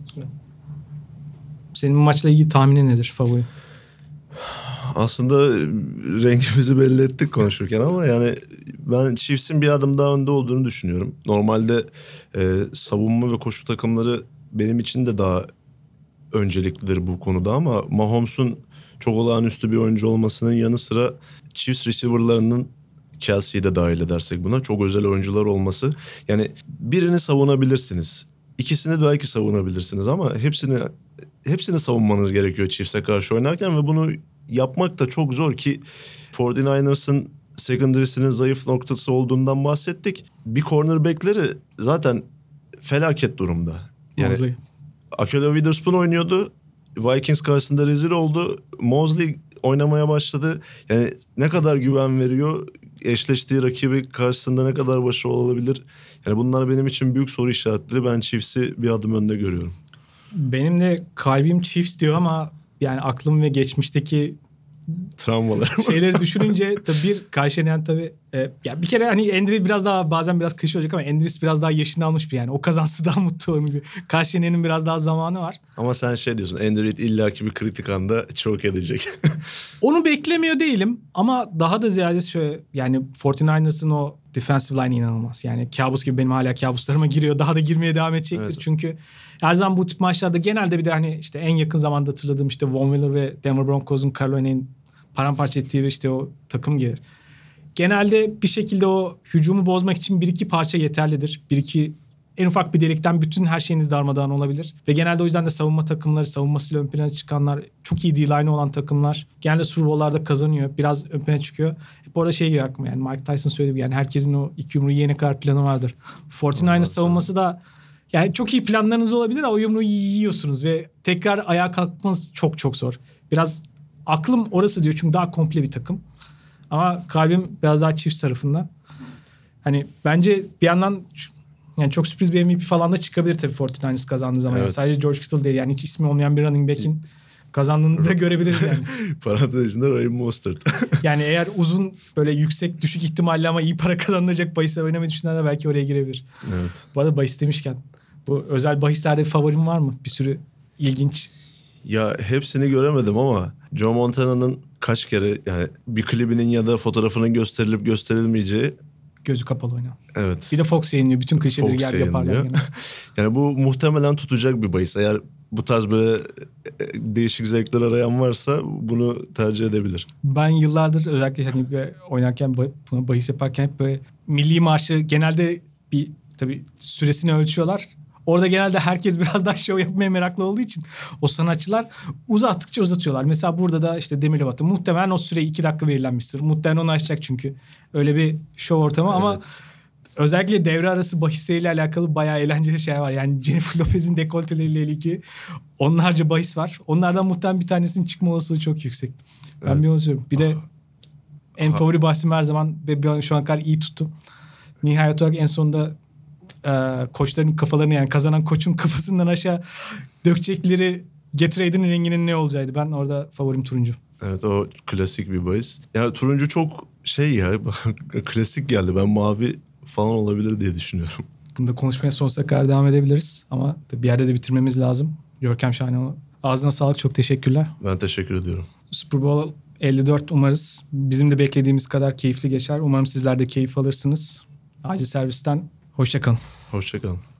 Senin maçla ilgili tahminin nedir favori? Aslında rengimizi belli ettik konuşurken ama yani ben Chiefs'in bir adım daha önde olduğunu düşünüyorum. Normalde e, savunma ve koşu takımları benim için de daha önceliklidir bu konuda ama Mahomes'un çok olağanüstü bir oyuncu olmasının yanı sıra Chiefs receiver'larının Kelsey'yi de dahil edersek buna çok özel oyuncular olması. Yani birini savunabilirsiniz. İkisini belki savunabilirsiniz ama hepsini hepsini savunmanız gerekiyor Chiefs'e karşı oynarken ve bunu yapmak da çok zor ki 49ers'ın secondary'sinin zayıf noktası olduğundan bahsettik. Bir cornerback'leri zaten felaket durumda. Yani Mosley. Akelo Witherspoon oynuyordu. Vikings karşısında rezil oldu. Mosley oynamaya başladı. Yani ne kadar güven veriyor? Eşleştiği rakibi karşısında ne kadar başarılı olabilir? Yani bunlar benim için büyük soru işaretleri. Ben Chiefs'i bir adım önde görüyorum. Benim de kalbim Chiefs diyor ama yani aklım ve geçmişteki Travmalar. şeyleri düşününce tabii bir karşılayan tabii e, ya bir kere hani Endris biraz daha bazen biraz kış olacak ama Endris biraz daha yaşını almış bir yani. O kazansı daha mutlu olur gibi. Karşılayanın biraz daha zamanı var. Ama sen şey diyorsun. Reid illaki bir kritik anda çok edecek. Onu beklemiyor değilim ama daha da ziyade şöyle yani 49ers'ın o defensive line inanılmaz. Yani kabus gibi benim hala kabuslarıma giriyor. Daha da girmeye devam edecektir. Evet. Çünkü her zaman bu tip maçlarda genelde bir de hani işte en yakın zamanda hatırladığım işte Von Miller ve Denver Broncos'un Carolina'nın paramparça ettiği işte o takım gelir. Genelde bir şekilde o hücumu bozmak için bir iki parça yeterlidir. Bir iki en ufak bir delikten bütün her şeyiniz darmadağın olabilir. Ve genelde o yüzden de savunma takımları, savunmasıyla ön plana çıkanlar, çok iyi D-line olan takımlar genelde Super kazanıyor. Biraz ön plana çıkıyor. Hep orada şey aklıma yani Mike Tyson söyledi gibi yani herkesin o iki yumruğu yiyene kadar planı vardır. 49ers Ondan savunması da yani çok iyi planlarınız olabilir ama o yumruğu yiyorsunuz ve tekrar ayağa kalkmanız çok çok zor. Biraz aklım orası diyor çünkü daha komple bir takım. Ama kalbim biraz daha çift tarafında. Hani bence bir yandan yani çok sürpriz bir MVP falan da çıkabilir tabii 49ers kazandığı zaman. Yani Evet. sadece George Kittle değil yani hiç ismi olmayan bir running back'in kazandığını da görebiliriz yani. Parantez içinde Raheem Mostert. Yani eğer uzun böyle yüksek düşük ihtimalle ama iyi para kazandıracak bahisler oynamayı düşünenler belki oraya girebilir. evet. Bu arada bahis demişken Bu özel bahislerde bir favorin var mı? Bir sürü ilginç. Ya hepsini göremedim ama Joe Montana'nın kaç kere yani bir klibinin ya da fotoğrafının gösterilip gösterilmeyeceği Gözü kapalı oynayan. evet. Bir de Fox yayınlıyor. Bütün klişeleri Fox yer yaparlar. gene. Yani bu muhtemelen tutacak bir bahis. Eğer bu tarz böyle e, değişik zevkler arayan varsa bunu tercih edebilir. Ben yıllardır özellikle hani oynarken bahis yaparken hep böyle milli marşı genelde bir tabii süresini ölçüyorlar. Orada genelde herkes biraz daha şov yapmaya meraklı olduğu için o sanatçılar uzattıkça uzatıyorlar. Mesela burada da işte Demi Lovato muhtemelen o süre iki dakika verilenmiştir. Muhtemelen onu aşacak çünkü. Öyle bir şov ortamı ama Evet. özellikle devre arası bahisleriyle alakalı bayağı eğlenceli şeyler var. Yani Jennifer Lopez'in dekolteleriyle ilgili onlarca bahis var. Onlardan muhtemelen bir tanesinin çıkma olasılığı çok yüksek. Ben Evet. bir onu söylüyorum. Bir de en Ah. favori bahsim her zaman ve şu an kadar iyi tuttum. Nihayet olarak en sonunda e, koçların kafalarını yani kazanan koçun kafasından aşağı dökecekleri Gatorade'in renginin ne olacaktı. Ben orada favorim turuncu. Evet o klasik bir bahis. Ya turuncu çok şey ya klasik geldi. Ben mavi falan olabilir diye düşünüyorum. Bunu da konuşmaya sonsuza kadar devam edebiliriz. Ama bir yerde de bitirmemiz lazım. Görkem Şahane ağzına sağlık çok teşekkürler. Ben teşekkür ediyorum. Super Bowl 54 umarız bizim de beklediğimiz kadar keyifli geçer. Umarım sizler de keyif alırsınız. Acil servisten hoşçakalın. Hoşçakalın.